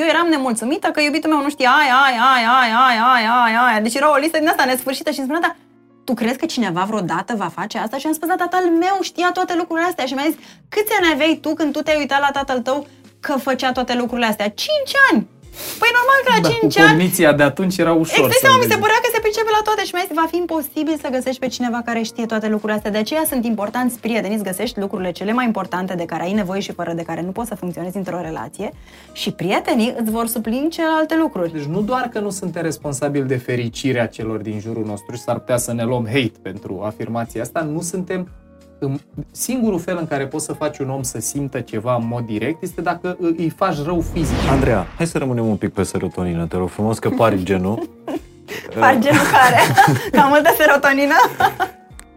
Eu eram nemulțumită că iubitul meu nu știa aia, aia, aia, aia, aia, aia, aia, aia. Deci era o listă din asta nesfârșită și îmi spunea, da, tu crezi că cineva vreodată va face asta? Și am spus, da, tatăl meu știa toate lucrurile astea și mi-a zis, câți ani aveai tu când tu te-ai uitat la tatăl tău că făcea toate lucrurile astea? 5 ani! Păi normal că la da, 5 cu ani... cogniția de atunci era ușor Exact, să mi se părea că se pricepe la toate și mi-a zis, va fi imposibil să găsești pe cineva care știe toate lucrurile astea. De aceea sunt importanți prieteni, îți găsești lucrurile cele mai importante de care ai nevoie și fără de care nu poți să funcționezi într-o relație și prietenii îți vor suplini celelalte lucruri. Deci nu doar că nu suntem responsabili de fericirea celor din jurul nostru și s-ar putea să ne luăm hate pentru afirmația asta, nu suntem singurul fel în care poți să faci un om să simtă ceva în mod direct este dacă îi faci rău fizic. Andreea, hai să rămânem un pic pe serotonină, te rog frumos, că pari genul. Pari genul care? Cam multă serotonină?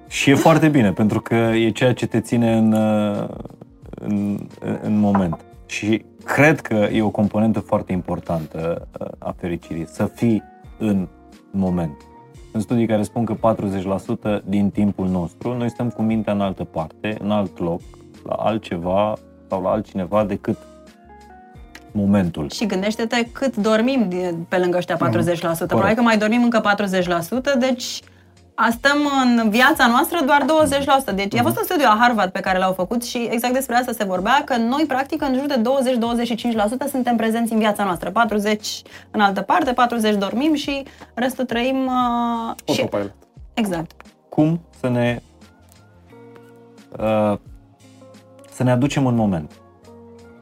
Și e foarte bine, pentru că e ceea ce te ține în, în, în moment. Și cred că e o componentă foarte importantă a fericirii, să fii în moment. Sunt studii care spun că 40% din timpul nostru noi stăm cu mintea în altă parte, în alt loc, la altceva sau la altcineva decât momentul. Și gândește-te cât dormim pe lângă ăștia 40%. Mm, Probabil că mai dormim încă 40%, deci stăm în viața noastră doar 20%. Deci mm-hmm. a fost un studiu la Harvard pe care l-au făcut și exact despre asta se vorbea, că noi practic în jur de 20-25% suntem prezenți în viața noastră. 40% în altă parte, 40% dormim și restul trăim... Uh, și... Exact. Cum să ne uh, să ne aducem în moment?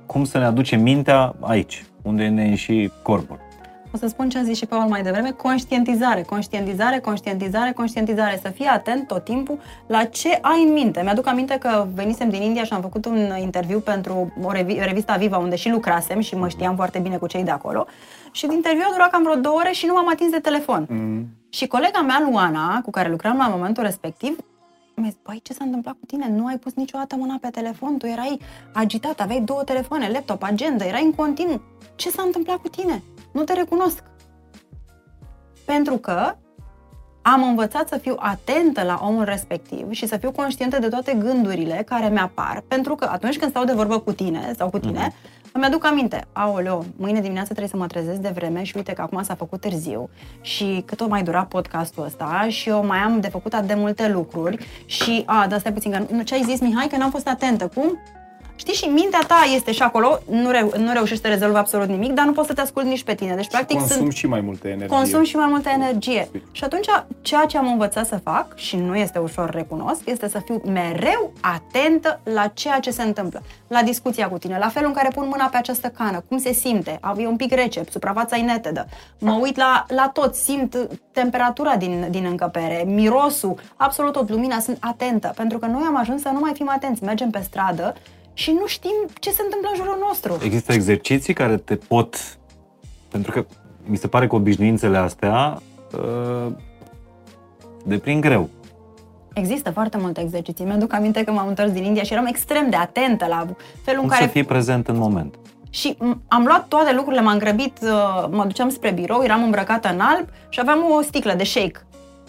Cum să ne aducem mintea aici, unde ne și corpul? O să spun ce a zis și Paul mai devreme, conștientizare, conștientizare, conștientizare, conștientizare, să fii atent tot timpul la ce ai în minte. Mi-aduc aminte că venisem din India și am făcut un interviu pentru o revi- revista Viva, unde și lucrasem și mă știam foarte bine cu cei de acolo. Și din interviu a durat cam vreo două ore și nu m-am atins de telefon. Mm. Și colega mea, Luana, cu care lucram la momentul respectiv, mi-a zis, băi, ce s-a întâmplat cu tine? Nu ai pus niciodată mâna pe telefon, tu erai agitat, aveai două telefoane, laptop, agenda, erai în continuu. Ce s-a întâmplat cu tine? Nu te recunosc. Pentru că am învățat să fiu atentă la omul respectiv și să fiu conștientă de toate gândurile care mi-apar, pentru că atunci când stau de vorbă cu tine sau cu tine, mm-hmm. îmi aduc aminte, aoleo, mâine dimineață trebuie să mă trezesc de vreme și uite că acum s-a făcut târziu și cât o mai dura podcastul ăsta și eu mai am de făcut de multe lucruri și, a, dar stai puțin, că, ce ai zis, Mihai, că n-am fost atentă, cum? Știi, și mintea ta este și acolo, nu, reu- nu reușește să rezolve absolut nimic, dar nu poți să te asculti nici pe tine. Deci, practic, consum sunt, și mai multă energie. Consum și mai multă energie. Și atunci, ceea ce am învățat să fac, și nu este ușor recunosc, este să fiu mereu atentă la ceea ce se întâmplă. La discuția cu tine, la felul în care pun mâna pe această cană, cum se simte, e un pic rece, suprafața e netedă. Mă uit la, la tot, simt temperatura din, din încăpere, mirosul, absolut tot, lumina, sunt atentă. Pentru că noi am ajuns să nu mai fim atenți. Mergem pe stradă și nu știm ce se întâmplă în jurul nostru. Există exerciții care te pot, pentru că mi se pare că obișnuințele astea uh, deprind greu. Există foarte multe exerciții. Mi-aduc aminte că m-am întors din India și eram extrem de atentă la felul Cum în care... să fii prezent în moment. Și am luat toate lucrurile, m-am grăbit, uh, mă duceam spre birou, eram îmbrăcată în alb și aveam o sticlă de shake.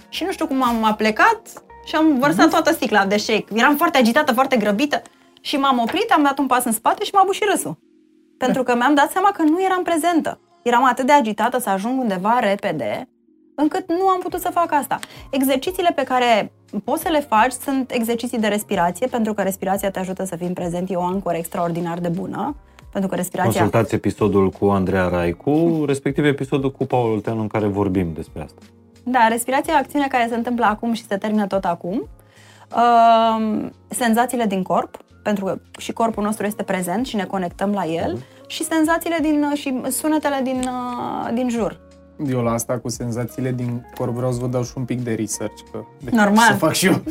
Și nu știu cum am plecat și am vărsat mm-hmm. toată sticla de shake. Eram foarte agitată, foarte grăbită. Și m-am oprit, am dat un pas în spate și m-a bușit râsul. Pentru că mi-am dat seama că nu eram prezentă. Eram atât de agitată să ajung undeva repede, încât nu am putut să fac asta. Exercițiile pe care poți să le faci sunt exerciții de respirație, pentru că respirația te ajută să fii în prezent, e o ancoră extraordinar de bună. Pentru că respirația... Consultați episodul cu Andreea Raicu, respectiv episodul cu Paul Olteanu în care vorbim despre asta. Da, respirația e acțiune care se întâmplă acum și se termină tot acum. Uh, senzațiile din corp, pentru că și corpul nostru este prezent și ne conectăm la el, uh-huh. și senzațiile din, și sunetele din, uh, din jur. Eu la asta cu senzațiile din corp vreau să vă dau și un pic de research, că de Normal. să fac și eu.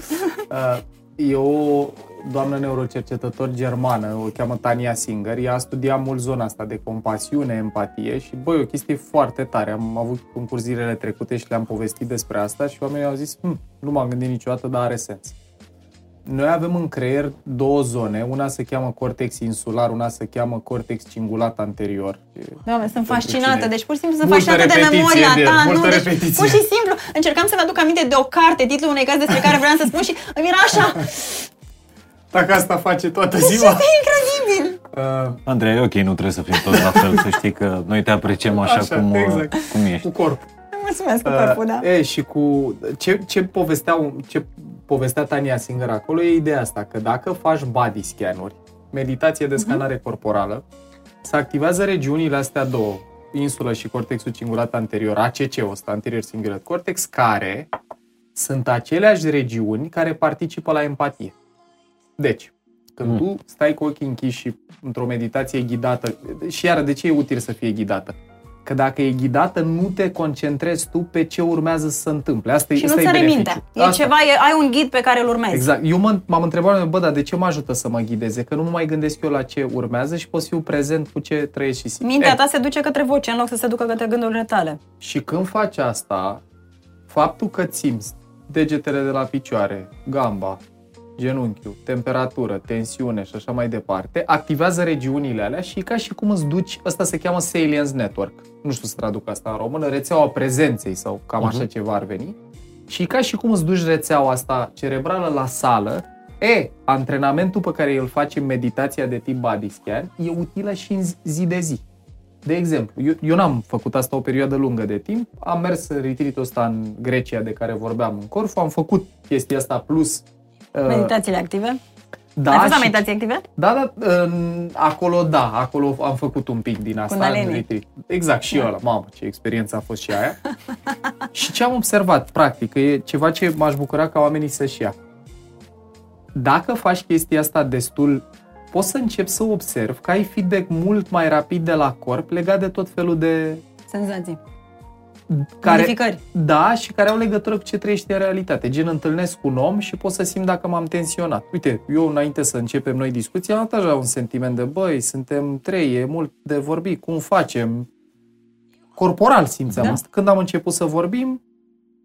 Uh, e o doamnă neurocercetător germană, o cheamă Tania Singer, ea a studiat mult zona asta de compasiune, empatie și, băi, o chestie foarte tare. Am avut concurs zilele trecute și le-am povestit despre asta și oamenii au zis, hm, nu m-am gândit niciodată, dar are sens. Noi avem în creier două zone, una se cheamă cortex insular, una se cheamă cortex cingulat anterior. Doamne, sunt fascinată, cine? deci pur și simplu sunt fascinată de memoria de, ta. nu, deci, repetiție. pur și simplu încercam să-mi aduc aminte de o carte, titlul unei cărți despre care vreau să spun și îmi era așa... Dacă asta face toată Deci ziua. este incredibil! Uh, Andrei, e ok, nu trebuie să fim toți la fel, să știi că noi te apreciem așa, Așa, cum, uh, exact. cum ești. cu corp. Mulțumesc cu corpul, da. E, și cu ce, ce, povesteau, ce povestea Tania Singer acolo e ideea asta, că dacă faci body scan-uri, meditație de scanare corporală, se activează regiunile astea două, insulă și cortexul cingulat anterior, ACC-ul ăsta, anterior cingulat cortex, care sunt aceleași regiuni care participă la empatie. Deci, când Mm. tu stai cu ochii închiși și într-o meditație ghidată, și iară, de ce e util să fie ghidată? Că dacă e ghidată, nu te concentrezi tu pe ce urmează să se întâmple. Asta, Și asta nu-ți e sare beneficiu. mintea. E Asta. ceva, e, ai un ghid pe care îl urmezi. Exact. Eu mă, m-am întrebat, bă, dar de ce mă ajută să mă ghideze? Că nu mă mai gândesc eu la ce urmează și pot să fiu prezent cu ce trăiesc și simt. Mintea E, ta se duce către voce în loc să se ducă către gândurile tale. Și când faci asta, faptul că simți degetele de la picioare, gamba, genunchiul, temperatură, tensiune și așa mai departe, activează regiunile alea și e ca și cum îți duci, ăsta se cheamă Salience Network, nu știu să traduc asta în română, rețeaua prezenței sau cam așa ceva ar veni, și e ca și cum îți duci rețeaua asta cerebrală la sală, e, antrenamentul pe care îl faci în meditația de tip body scan e utilă și în zi- zi de zi. De exemplu, eu, eu n-am făcut asta o perioadă lungă de timp, am mers în retreat-ul ăsta în Grecia de care vorbeam în Corfu, am făcut chestia asta plus... uh, Meditațiile active. da, Ai fost la și- meditații active? Da, da, în, acolo da, acolo am făcut un pic din asta. Kundalini. în retreat. Exact, și Da. eu ăla, mamă, ce experiență a fost și aia. și ce am observat, practic, că e ceva ce m-aș bucura ca oamenii să-și ia. Dacă faci chestia asta destul, poți să începi să observi că ai feedback mult mai rapid de la corp legat de tot felul de... Senzații. Care, Modificări. da, și care au legătură cu ce trăiești în realitate. Gen, întâlnesc un om și pot să simt dacă m-am tensionat. Uite, eu înainte să începem noi discuția, am avut așa un sentiment de, băi, suntem trei, e mult de vorbit, cum facem? Corporal simțeam Da. asta. Când am început să vorbim,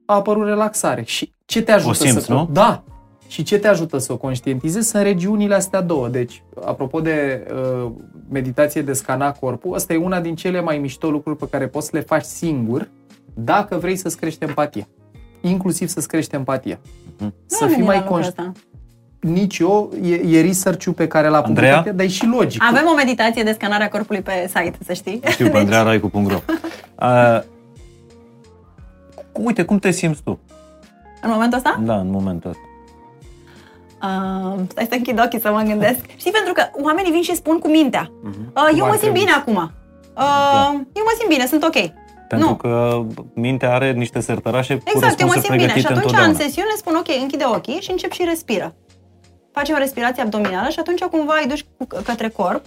a apărut relaxare. Și ce te ajută O simți, să... nu? Da. Și ce te ajută să o conștientizezi sunt regiunile astea două. Deci, apropo de uh, meditație de scana corpul, asta e una din cele mai mișto lucruri pe care poți să le faci singur dacă vrei să-ți crești empatia. Inclusiv să-ți crești empatia. Mhm. Să Nu fii am mai gândit la lucrul conștient. ăsta. Nici eu, e, e research-ul pe care l-a Andreea? publicat, dar e și logic. Avem o meditație de scanare a corpului pe site, să știi. Știu, pe andrearaicu.ro uh, Uite, cum te simți tu? În momentul ăsta? Da, în momentul ăsta. Uh, stai să închid ochii să mă gândesc. Știi, pentru că oamenii vin și spun cu mintea. Mhm. Uh, Cum eu ar mă simt trebui bine să- acum. Uh, Eu mă simt bine, sunt ok. Pentru Nu. că mintea are niște sertărașe cu Exact, eu mă răspunsuri simt bine. Și pregătite atunci, întotdeauna. în sesiune, spun ok, închide ochii și încep și respiră. Faci o respirație abdominală și atunci cumva îi duci cu- către corp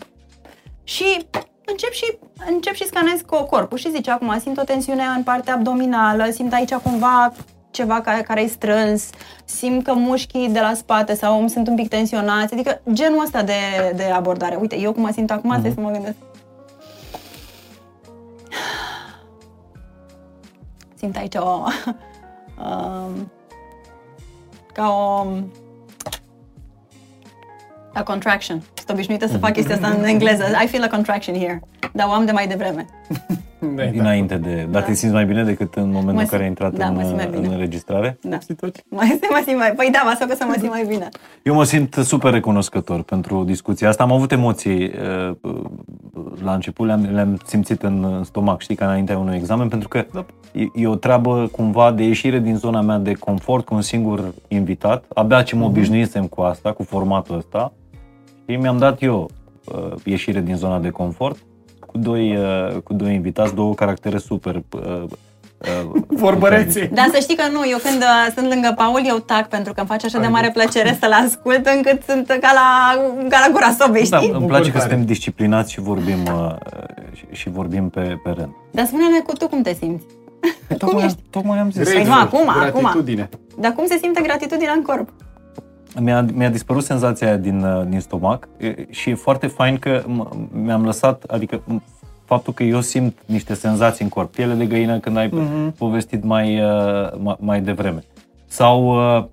și încep și, încep și scanezi cu corpul și zici acum simt o tensiune în partea abdominală, simt aici cumva ceva care, care e strâns, simt că mușchii de la spate sau îmi sunt un pic tensionați, adică genul ăsta de, de abordare. Uite, eu cum mă simt acum, stai să mă gândesc. Simt aici o... um, ca o... A contraction. Sunt obișnuită să fac chestia asta în engleză. I feel a contraction here. Dar o am de mai devreme. Da, da. Dinainte de... Dar Da. te simți mai bine decât în momentul Mă în care ai simt- intrat da, în, mă simt mai bine. în înregistrare? Da. Situație. Mai mă simt mai... Păi da, mă că să mă simt mai bine. Eu mă simt super recunoscător pentru discuția asta. Am avut emoții uh, la început, le-am, le-am simțit în stomac, știi, ca înaintea unui examen, pentru că e, e o treabă cumva de ieșire din zona mea de confort cu un singur invitat. Abia ce mă obișnuisem cu asta, cu formatul ăsta. Și mi-am dat eu uh, ieșire din zona de confort cu doi, uh, cu doi invitați, două caractere super uh, uh, Vorbăreții. Dar să știi că nu, eu când uh, sunt lângă Paul, eu tac pentru că îmi face așa de mare plăcere să-l ascult încât sunt ca la, ca la gura sobei, Da, știi? îmi Bucur place că tare. suntem disciplinați și vorbim, uh, și, și vorbim pe, pe rând. Dar spune-ne cu tu cum te simți. cum ești? tocmai am zis. Păi nu, acum, acum. Gratitudine. Dar cum se simte gratitudinea în corp? Mi-a, mi-a dispărut senzația aia din, uh, din stomac e, și e foarte fain că m- mi-am lăsat, adică m- faptul că eu simt niște senzații în corp, piele de găină când ai Mhm. povestit mai, uh, mai, mai devreme. Sau, uh,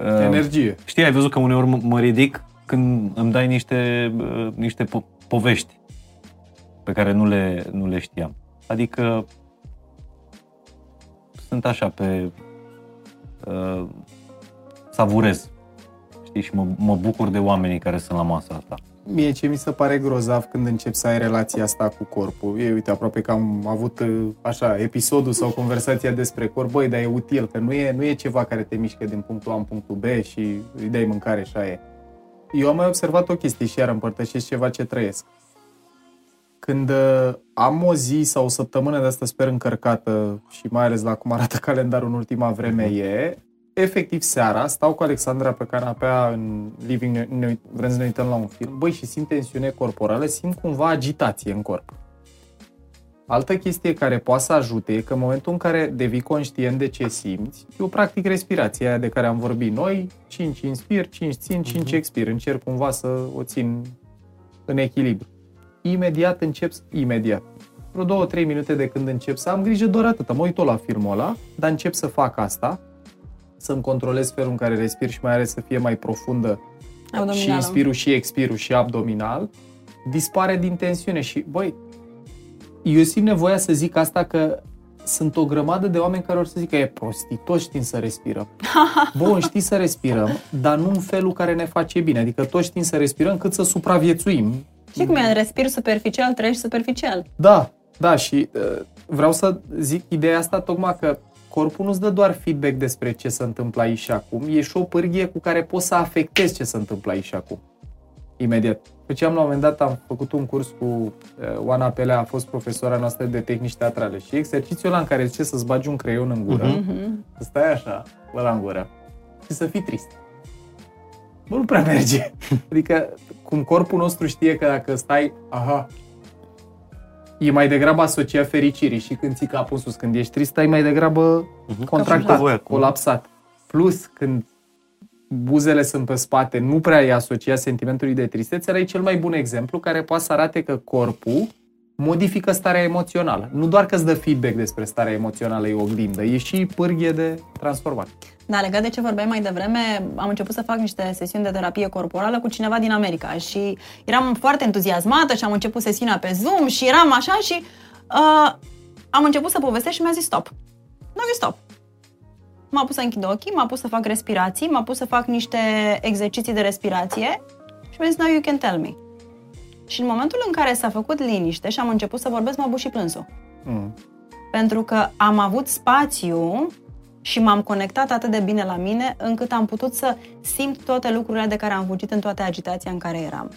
uh, Energie. știi, ai văzut că uneori m- mă ridic când îmi dai niște, uh, niște po- povești pe care nu le, nu le știam. Adică sunt așa pe... Uh, savurez. Știi? Și mă, mă bucur de oamenii care sunt la masa asta. Mie ce mi se pare grozav când încep să ai relația asta cu corpul. E, uite, aproape că am avut uh, așa episodul sau conversația despre corp, băi, dar e util, că nu e, nu e ceva care te mișcă din punctul A în punctul B și îi dai mâncare și aia e. Eu am mai observat o chestie și iar împărtășesc ceva ce trăiesc. Când uh, am o zi sau o săptămână de asta sper încărcată și mai ales la cum arată calendarul în ultima vreme e, efectiv seara, stau cu Alexandra pe canapea în living, ne, vrem să ne uităm la un film, băi, și simt tensiune corporală, simt cumva agitație în corp. Altă chestie care poate să ajute e că în momentul în care devii conștient de ce simți, eu practic respirația aia de care am vorbit noi, 5 inspir, 5 țin, 5 expir, încerc cumva să o țin în echilibru. Imediat încep, imediat. Vreo 2-3 minute de când încep să am grijă doar atât. Mă uit tot la filmul ăla, dar încep să fac asta să-mi controlez felul în care respir și mai ales să fie mai profundă Abdominală. și inspirul și expirul și abdominal, dispare din tensiune și, băi, eu simt nevoia să zic asta că sunt o grămadă de oameni care or să zică e prostii, toți știm să respirăm. Bun, știi să respirăm, dar nu în felul care ne face bine. Adică toți știm să respirăm cât să supraviețuim. Și cum e, respir superficial, trăiești superficial. Da, da, și uh, vreau să zic ideea asta tocmai că corpul nu-ți dă doar feedback despre ce se întâmplă aici și acum, e și o pârghie cu care poți să afectezi ce se întâmplă aici și acum. Imediat. Deci am la un moment dat am făcut un curs cu uh, Oana Pelea, a fost profesora noastră de tehnici teatrale și exercițiul ăla în care zice să-ți bagi un creion în gură, Mhm. să stai așa, ăla în gură și să fii trist. Bă, nu prea merge. Adică, cum corpul nostru știe că dacă stai, aha, e mai degrabă asociat fericirii și când ții capul în sus, când ești trist, stai mai degrabă contractat, Voiat. colapsat. Plus, când buzele sunt pe spate, nu prea e asociat sentimentului de tristețe, ăla e cel mai bun exemplu care poate să arate că corpul modifică starea emoțională. Nu doar că îți dă feedback despre starea emoțională, e oglindă, e și pârghie de transformare. Da, legat de ce vorbeai mai devreme, am început să fac niște sesiuni de terapie corporală cu cineva din America și eram foarte entuziasmată și am început sesiunea pe Zoom și eram așa și uh, am început să povestesc și mi-a zis stop. Nu no, stop. M-a pus să închid ochii, m-a pus să fac respirații, m-a pus să fac niște exerciții de respirație și mi-a zis, now you can tell me. Și în momentul în care s-a făcut liniște și am început să vorbesc, m-a bus și plânsul. Mm. Pentru că am avut spațiu și m-am conectat atât de bine la mine încât am putut să simt toate lucrurile de care am fugit în toată agitația în care eram.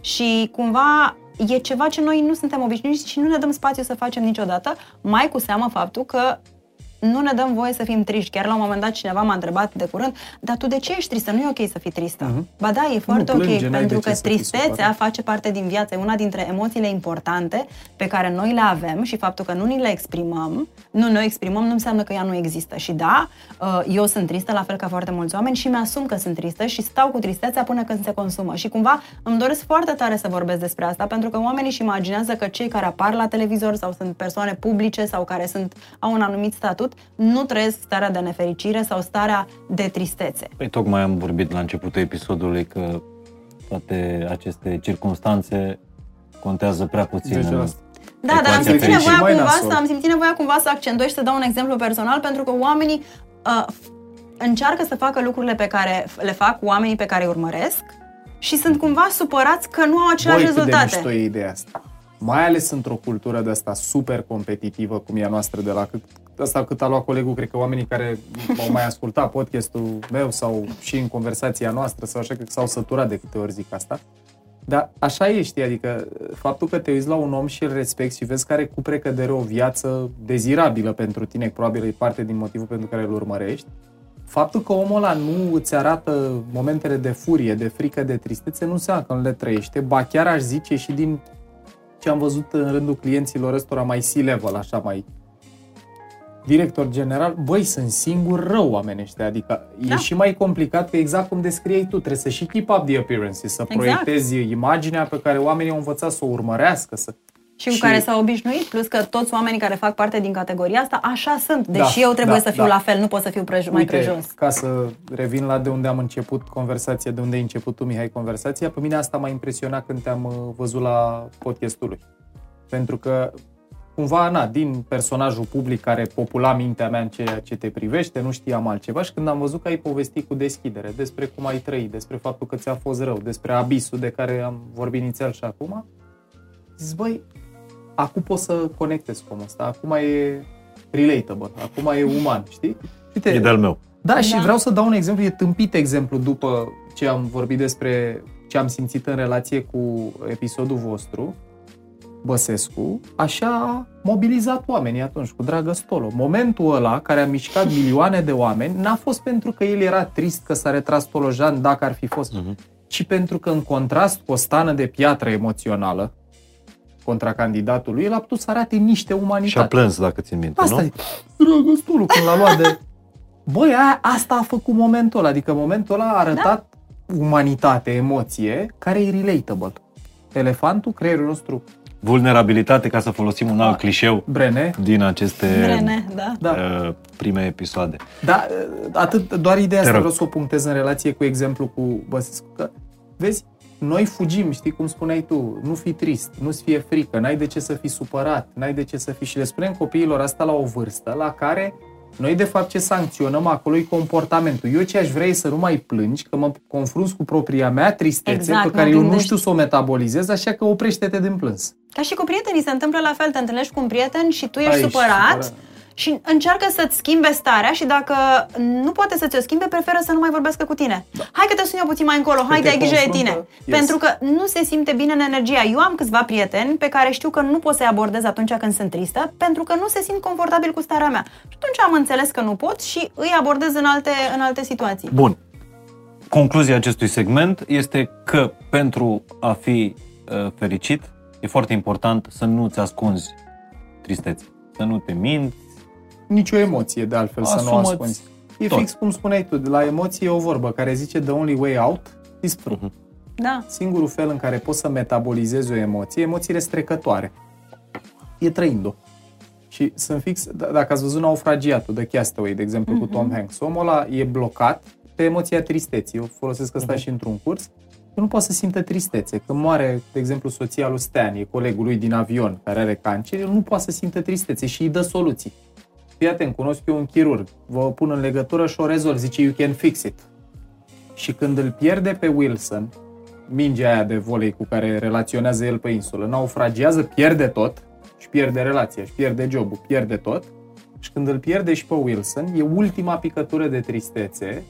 Și cumva e ceva ce noi nu suntem obișnuiți și nu ne dăm spațiu să facem niciodată, mai cu seamă faptul că nu ne dăm voie să fim triști. Chiar la un moment dat cineva m-a întrebat de curând, dar tu de ce ești tristă? Nu e ok să fii tristă. Mhm. Ba da, e foarte plânge, ok, n-ai pentru de că ce să fii tristețea supărat. face parte din viață, e una dintre emoțiile importante pe care noi le avem și faptul că nu ni le exprimăm, nu noi exprimăm, nu înseamnă că ea nu există. Și da, uh, eu sunt tristă, la fel ca foarte mulți oameni și mi-asum că sunt tristă și stau cu tristețea până când se consumă. Și cumva îmi doresc foarte tare să vorbesc despre asta, pentru că oamenii își imaginează că cei care apar la televizor sau sunt persoane publice sau care sunt, au un anumit statut, nu trăiesc starea de nefericire sau starea de tristețe. Păi tocmai am vorbit la începutul episodului că toate aceste circunstanțe contează prea puțin. Deci în- asta. Da, dar am Ecuația simțit, fericirii. nevoia Mai cumva nasol. să, am simțit nevoia cumva să accentuez și să dau un exemplu personal pentru că oamenii uh, f- încearcă să facă lucrurile pe care f- le fac oamenii pe care îi urmăresc și sunt cumva supărați că nu au aceleași Băi, cât de rezultate. mișto e ideea asta. Mai ales într-o cultură de asta super competitivă, cum e a noastră de la cât, asta cât a luat colegul, cred că oamenii care au mai ascultat podcastul meu sau și în conversația noastră sau așa, cred că s-au săturat de câte ori zic asta. Dar așa e, știi, adică faptul că te uiți la un om și îl respecti și vezi că are cu precădere o viață dezirabilă pentru tine, probabil e parte din motivul pentru care îl urmărești, faptul că omul ăla nu îți arată momentele de furie, de frică, de tristețe, nu înseamnă că nu le trăiește, ba chiar aș zice și din ce am văzut în rândul clienților ăstora mai C-level, așa mai director general, băi, sunt singur rău oamenii ăștia, adică Da. e și mai complicat că exact cum descriei tu, trebuie să și keep up the appearances, să Exact. proiectezi imaginea pe care oamenii au învățat să o urmărească, să... Și cu Și- care s-au obișnuit, plus că toți oamenii care fac parte din categoria asta, așa sunt. Da, Deși eu trebuie da, să fiu da. la fel, nu pot să fiu prej- mai Uite, prejos. ca să revin la de unde am început conversația, de unde ai început tu, Mihai, conversația, pe mine asta m-a impresionat când te-am uh, văzut la podcastul lui. Pentru că cumva, na, din personajul public care popula mintea mea în ceea ce te privește, nu știam altceva și când am văzut că ai povestit cu deschidere despre cum ai trăit, despre faptul că ți-a fost rău, despre abisul de care am vorbit inițial și acum, zis, băi, acum pot să conectez cu omul ăsta, acum e relatable, acum e uman, știi? Uite, e de-al meu. Da, și da. vreau să dau un exemplu, e tâmpit exemplu după ce am vorbit despre ce am simțit în relație cu episodul vostru, Băsescu, așa a mobilizat oamenii atunci, cu dragă Stolo. Momentul ăla, care a mișcat milioane de oameni, n-a fost pentru că el era trist că s-a retras Tolojan dacă ar fi fost, uh-huh. ci pentru că în contrast cu o stană de piatră emoțională, contra candidatului, el a putut să arate niște umanitate. Și a plâns, dacă ți minte, asta nu? e, dragă Stolo, când l-a luat de... Băi, aia, asta a făcut momentul ăla, adică momentul ăla a arătat da? umanitate, emoție, care e relatable. Elefantul, creierul nostru vulnerabilitate, ca să folosim un alt clișeu Brene. din aceste Brene, da. da. Uh, prime episoade. Da, uh, atât, doar ideea asta vreau să o punctez în relație cu exemplu cu Băsescu. Că, vezi, noi fugim, știi cum spuneai tu, nu fi trist, nu-ți fie frică, n-ai de ce să fii supărat, n-ai de ce să fii... Și le spunem copiilor asta la o vârstă la care noi, de fapt, ce sancționăm acolo e comportamentul. Eu ce aș vrea e să nu mai plângi, că mă confrunți cu propria mea tristețe, exact, pe care eu nu știu să o metabolizez, așa că oprește-te din plâns. Ca și cu prietenii, se întâmplă la fel, te întâlnești cu un prieten și tu ești Aici, supărat, supărat și încearcă să-ți schimbe starea și dacă nu poate să ți-o schimbe, preferă să nu mai vorbească cu tine. Da. Hai că te sun eu puțin mai încolo, hai că ai grijă de tine. Yes. Pentru că nu se simte bine în energia. Eu am câțiva prieteni pe care știu că nu pot să-i abordez atunci când sunt tristă, pentru că nu se simt confortabil cu starea mea. Și atunci am înțeles că nu pot și îi abordez în alte, în alte situații. Bun. Concluzia acestui segment este că pentru a fi uh, fericit, e foarte important să nu-ți ascunzi tristețe, să nu te minți, nicio emoție, de altfel, Asumați să nu ascunzi. E tot. fix cum spuneai tu, de la emoție e o vorbă care zice the only way out is through. Uh-huh. Da. Singurul fel în care poți să metabolizezi o emoție, emoțiile strecătoare, e trăind-o. Și sunt fix, d- dacă ați văzut naufragiatul de Castaway, de exemplu, uh-huh. cu Tom mhm. Hanks, omul ăla e blocat pe emoția tristeții. Eu folosesc asta uh-huh. și într-un curs. Eu nu poate să simtă tristețe. Când moare, de exemplu, soția lui Stan, e colegul lui din avion care are cancer, el nu poate să simtă tristețe și îi dă soluții fii atent, cunosc eu un chirurg, vă pun în legătură și o rezolv, zice, you can fix it. Și când îl pierde pe Wilson, mingea aia de volei cu care relaționează el pe insulă, naufragiază, pierde tot și pierde relația, și pierde jobul, pierde tot. Și când îl pierde și pe Wilson, e ultima picătură de tristețe,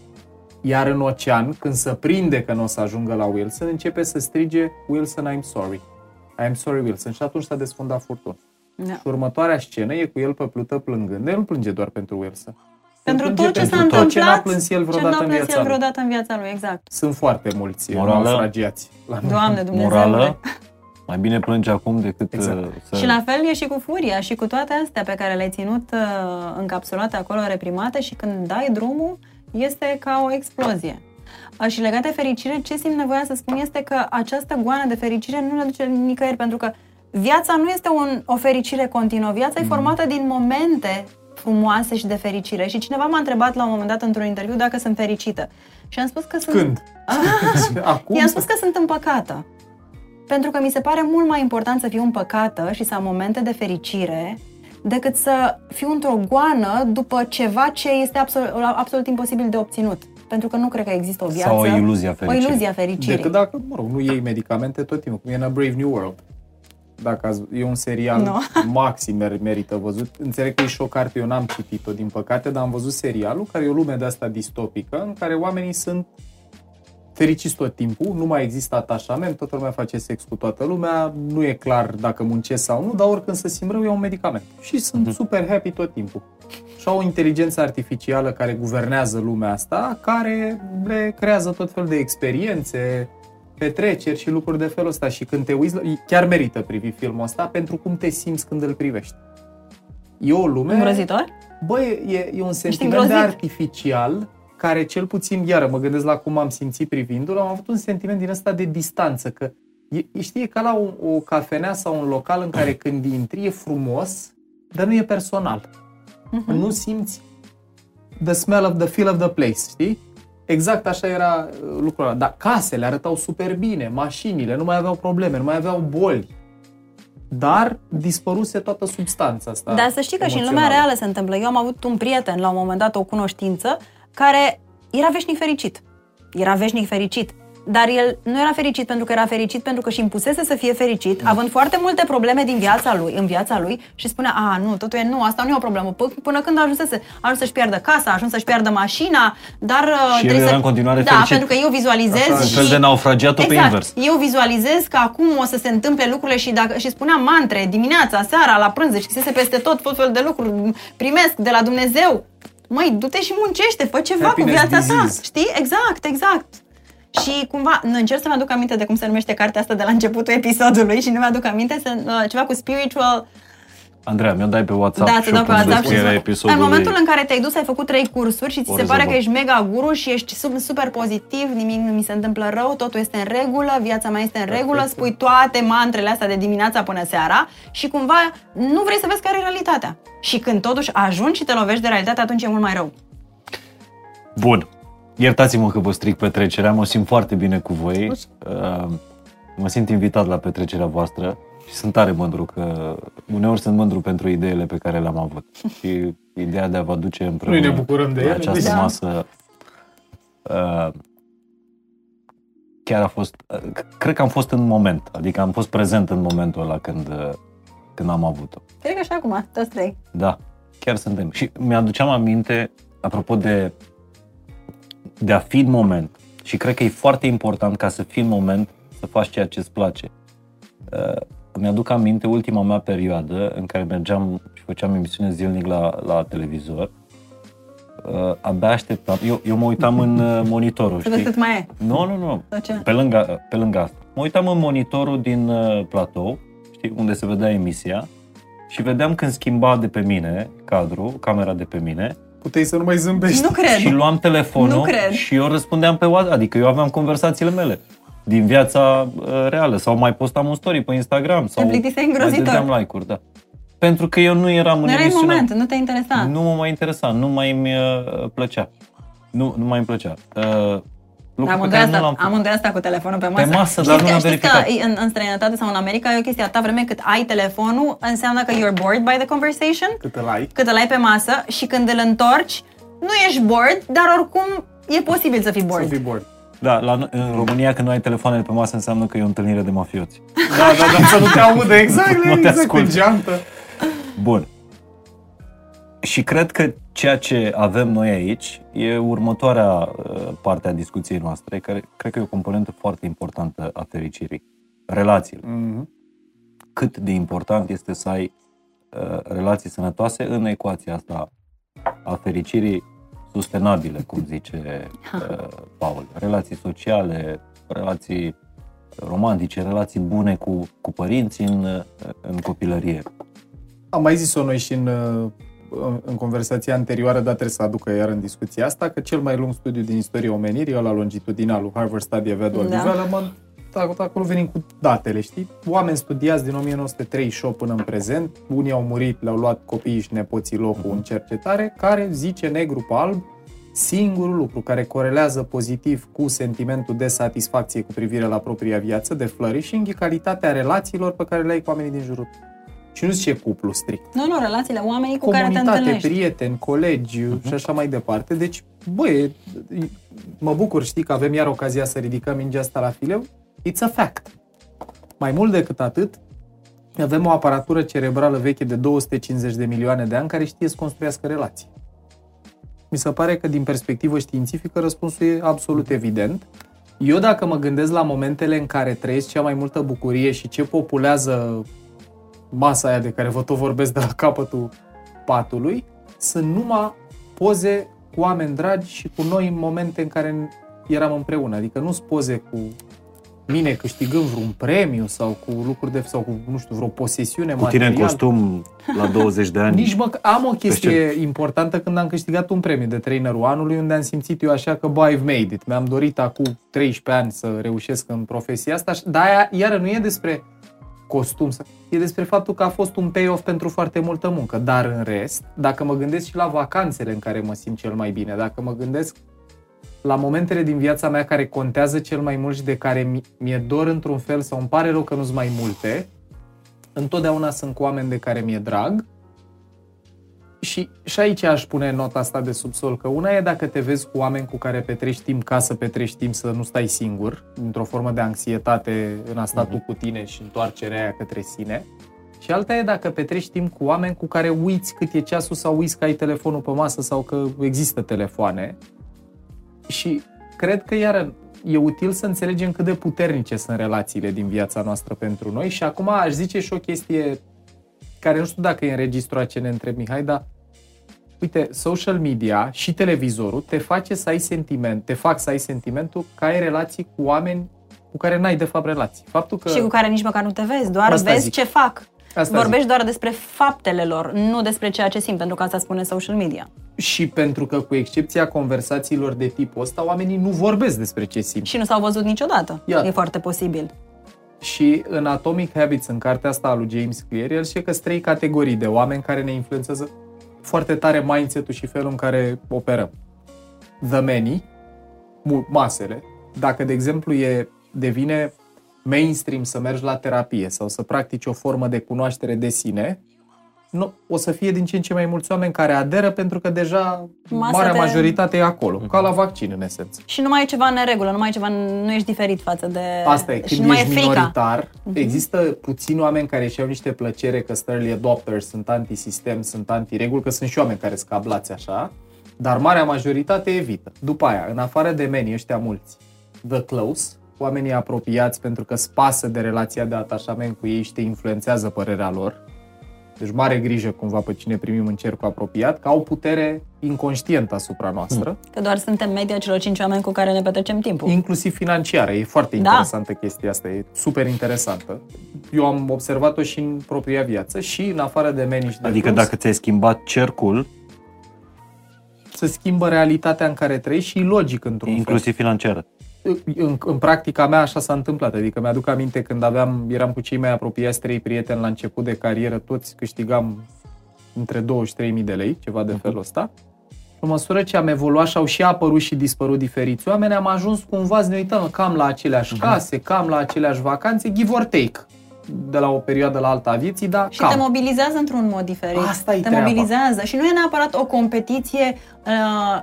iar în ocean, când se prinde că nu o să ajungă la Wilson, începe să strige Wilson, I'm sorry. I'm sorry, Wilson. Și atunci s-a desfundat furtuna. Da. Și următoarea scenă e cu el pe plută plângând. El nu plânge doar pentru Wilson. Pentru tot ce s-a întâmplat, ce n-a plâns el vreodată, ce în, viața el vreodată în viața lui. Exact. Sunt foarte mulți Morală, naufragiați. La Doamne Dumnezeu. Morală, mai bine plânge acum decât exact. Uh, să... Și la fel e și cu furia și cu toate astea pe care le-ai ținut uh, încapsulate acolo, reprimate și când dai drumul, este ca o explozie. Uh, și legat de fericire, ce simt nevoia să spun este că această goană de fericire nu ne duce nicăieri, pentru că viața nu este un, o fericire continuă. Viața mm. e formată din momente frumoase și de fericire. Și cineva m-a întrebat la un moment dat într-un interviu dacă sunt fericită. Și am spus că sunt... Când? Acum? I-am spus că sunt împăcată. Pentru că mi se pare mult mai important să fiu împăcată și să am momente de fericire decât să fiu într-o goană după ceva ce este absolut, absolut imposibil de obținut. Pentru că nu cred că există o viață. Sau o iluzie a fericirii. O iluzie a fericirii. Decât dacă, mă rog, nu iei medicamente tot timpul, cum e în A Brave New World dacă azi, e un serial no. maxim merită văzut. Înțeleg că e șocart, eu n-am citit-o din păcate, dar am văzut serialul care e o lume de asta distopică în care oamenii sunt fericiți tot timpul, nu mai există atașament, toată lumea face sex cu toată lumea, nu e clar dacă muncesc sau nu, dar oricând se simt rău, e un medicament. Și sunt mm-hmm. super happy tot timpul. Și au o inteligență artificială care guvernează lumea asta, care le creează tot fel de experiențe, petreceri și lucruri de felul ăsta și când te uiți, chiar merită privi filmul ăsta pentru cum te simți când îl privești. E o lume... Îngrozitor? Băi, e, e un sentiment de artificial care cel puțin, iară, mă gândesc la cum am simțit privindu-l, am avut un sentiment din ăsta de distanță, că e, știi, e ca la o, o cafenea sau un local în care când intri e frumos, dar nu e personal. Uh-huh. Nu simți the smell of the feel of the place, știi? Exact așa era uh, lucrul ăla. Dar casele arătau super bine, mașinile, nu mai aveau probleme, nu mai aveau boli. dar dispăruse toată substanța asta. Dar să știi că și în lumea emoțională. reală se întâmplă. Eu am avut un prieten, la un moment dat, o cunoștință, care era veșnic fericit. Era veșnic fericit. Dar el nu era fericit pentru că era fericit pentru că și impusese să fie fericit, Mm. având foarte multe probleme din viața lui, în viața lui și spunea, a, nu, totul e, nu, asta nu e o problemă. P- până când ajunsese, a ajuns să-și piardă casa, a ajuns să-și piardă mașina, dar... uh, Și el trebuie era să... în continuare Da, fericit. pentru că eu vizualizez Așa, un și... fel de naufragiat-o pe exact, invers. Eu vizualizez că acum o să se întâmple lucrurile și, dacă, și spuneam mantre dimineața, seara, la prânz, deci scrisese peste tot, tot fel de lucruri, primesc de la Dumnezeu. Măi, du-te și muncește, fă ceva Happiness cu viața ta. disease. Știi? Exact, exact. Și cumva, nu, încerc să mă aduc aminte de cum se numește cartea asta de la începutul episodului și nu mi-aduc aminte, se, uh, ceva cu spiritual, Andreea, mi-o dai pe WhatsApp da, și te eu dau pe pun WhatsApp și descrierea să- episodului. În momentul în care te-ai dus, ai făcut trei cursuri și ți O se pare rezolvăm. că ești mega guru și ești sub, super pozitiv, nimic nu mi se întâmplă rău, totul este în regulă, viața mea este în regulă, spui toate mantrele astea de dimineața până seara și cumva nu vrei să vezi care e realitatea. Și când totuși ajungi și te lovești de realitate, atunci e mult mai rău. Bun. Iertați-mă că vă stric petrecerea, mă simt foarte bine cu voi. Uh, Mă simt invitat la petrecerea voastră și sunt tare mândru că uneori sunt mândru pentru ideile pe care le-am avut. Și ideea de a vă aduce împreună Noi ne bucurăm de la ele, această deci- Da. masă uh, chiar a fost, uh, cred că am fost în moment, adică am fost prezent în momentul ăla când, uh, când am avut-o. Cred că și acum, toți trei. Da, chiar suntem. Și mi-aduceam aminte, apropo de, de a fi în moment, și cred că e foarte important ca să fii în moment să faci ceea ce îți place. Uh, îmi aduc aminte ultima mea perioadă în care mergeam și făceam emisiune zilnic la, la televizor. Uh, abia așteptam, eu, eu mă uitam în uh, monitorul, Să vezi știi? cât mai e. Nu, nu, nu. Sau ce? Pe lângă, pe lângă asta. Mă uitam în monitorul din uh, platou, știi, unde se vedea emisia și vedeam când schimba de pe mine cadrul, camera de pe mine Puteai să nu mai zâmbești. Nu cred. și luam telefonul Nu cred. și eu răspundeam pe WhatsApp, adică eu aveam conversațiile mele din viața uh, reală sau mai postam un story pe Instagram sau plictiseai mai îngrozitor. dădeam like-uri, da. Pentru că eu nu eram în Nu erai în emisiunea moment, nu te interesa. nu mă mai interesa, nu mai îmi uh, plăcea. Nu, nu mai îmi plăcea. Uh, lucru pe Amândoi care nu asta, l-am făcut. amândoi asta cu telefonul pe masă. Pe masă, Știți dar nu că- am știți verificat. că în, în străinătate sau în America e o chestie atâta vreme cât ai telefonul, înseamnă că you're bored by the conversation, Cât îl ai. cât îl ai pe masă și când îl întorci, nu ești bored, dar oricum e posibil să fii Să bored. fii bored. Da, la, în România când nu ai telefoanele pe masă înseamnă că e o întâlnire de mafioți. Da, da, da, să nu te audă exact, Nu te exact ascult. în geantă. Bun. Și cred că ceea ce avem noi aici e următoarea uh, parte a discuției noastre, care cred că e o componentă foarte importantă a fericirii. Relațiile. Mhm. Cât de important este să ai uh, relații sănătoase în ecuația asta a fericirii sustenabile, cum zice uh, Paul. Relații sociale, relații romantice, relații bune cu, cu părinții în, uh, în copilărie. Am mai zis-o noi și în, uh, în, în conversația anterioară, dar trebuie să aducă iar în discuția asta, că cel mai lung studiu din istoria omenirii, ăla longitudinal, Harvard Study of Adult Da. Development, ac- acolo venim cu datele, știi? Oameni studiați din 1938 până în prezent, unii au murit, le-au luat copiii și nepoții locul în cercetare, care zice negru pe alb, singurul lucru care corelează pozitiv cu sentimentul de satisfacție cu privire la propria viață, de flourishing, e calitatea relațiilor pe care le ai cu oamenii din jurul tău. Și nu zice cuplu strict. Nu, nu, relațiile, oamenii cu care te Comunitate, întâlnești. prieteni, colegi și așa mai departe. Deci, băi, mă bucur, știi, că avem iar ocazia să ridicăm mingea asta la fileu. It's a fact. Mai mult decât atât, avem o aparatură cerebrală veche de 250 de milioane de ani care știe să construiască relații. Mi se pare că din perspectivă științifică răspunsul e absolut evident. Eu dacă mă gândesc la momentele în care trăiesc cea mai multă bucurie și ce populează masa aia de care vă tot vorbesc de la capătul patului, sunt numai poze cu oameni dragi și cu noi în momente în care eram împreună. Adică nu sunt poze cu mine câștigând vreun premiu sau cu lucruri de sau cu, nu știu, vreo posesiune Cu tine în materială. costum la 20 de ani. Nici mă, am o chestie importantă când am câștigat un premiu de trainerul anului, unde am simțit eu așa că, bă, I've made it. Mi-am dorit acum 13 ani să reușesc în profesia asta, și- dar aia, iară nu e despre costum, să- e despre faptul că a fost un payoff pentru foarte multă muncă. Dar în rest, dacă mă gândesc și la vacanțele în care mă simt cel mai bine, dacă mă gândesc la momentele din viața mea care contează cel mai mult și de care mi- mi-e dor într-un fel sau îmi pare rău că nu sunt mai multe, întotdeauna sunt cu oameni de care mi-e drag și, și aici aș pune nota asta de subsol, că una e dacă te vezi cu oameni cu care petreci timp ca să petreci timp să nu stai singur, într-o formă de anxietate în a sta tu cu tine și întoarcerea aia către sine. Și alta e dacă petreci timp cu oameni cu care uiți cât e ceasul sau uiți că ai telefonul pe masă sau că există telefoane. Și cred că iar e util să înțelegem cât de puternice sunt relațiile din viața noastră pentru noi și acum aș zice și o chestie care nu știu dacă e înregistrat ce ne întreb Mihai, dar uite, social media și televizorul te face să ai sentiment, te fac să ai sentimentul că ai relații cu oameni cu care n-ai de fapt relații. Faptul că... Și cu care nici măcar nu te vezi, doar Asta vezi zic. ce fac. Asta Vorbești zic. doar despre faptele lor, nu despre ceea ce simt, pentru că asta spune social media. Și pentru că, cu excepția conversațiilor de tipul ăsta, oamenii nu vorbesc despre ce simt. Și nu s-au văzut niciodată. Iată. E foarte posibil. Și în Atomic Habits, în cartea asta a lui James Clear, el zice că sunt trei categorii de oameni care ne influențează foarte tare mindset-ul și felul în care operăm. The many, mu- masele, dacă, de exemplu, e, devine mainstream să mergi la terapie sau să practici o formă de cunoaștere de sine, nu, o să fie din ce în ce mai mulți oameni care aderă pentru că deja Masa marea de- majoritate e acolo, ca la vaccin în esență. Și nu mai e ceva în neregulă, nu mai e ceva, nu ești diferit față de... Asta e, și când nu mai ești e frica. minoritar, există puțini oameni care își iau niște plăcere că sunt early adopters, sunt anti-sistem, sunt anti-reguli, că sunt și oameni care scablați așa, dar marea majoritate evită. După aia, în afară de meni, ăștia mulți, the close, oamenii apropiați pentru că spasă de relația de atașament cu ei și te influențează părerea lor, deci mare grijă cumva pe cine primim în cercul apropiat, că au putere inconștientă asupra noastră. Că doar suntem media celor cinci oameni cu care ne petrecem timpul. Inclusiv financiară. E foarte Da. interesantă chestia asta, e super interesantă. Eu am observat-o și în propria viață și în afară de manage de Adică plus, dacă ți-ai schimbat cercul, se schimbă realitatea în care trăiești și e logic într-un inclusiv financiar. fel. În, în practica mea așa s-a întâmplat. Adică mi-aduc aminte când aveam, eram cu cei mai apropiați trei prieteni la început de carieră, toți câștigam între 2 și 3.000 de lei, ceva de felul ăsta. Pe măsură ce am evoluat și au și apărut și dispărut diferiți oameni, am ajuns cumva să ne uităm cam la aceleași case, cam la aceleași vacanțe, give or take, de la o perioadă la alta a vieții, dar Și cam. te mobilizează într-un mod diferit. Asta-i te treaba. mobilizează și nu e neapărat o competiție uh,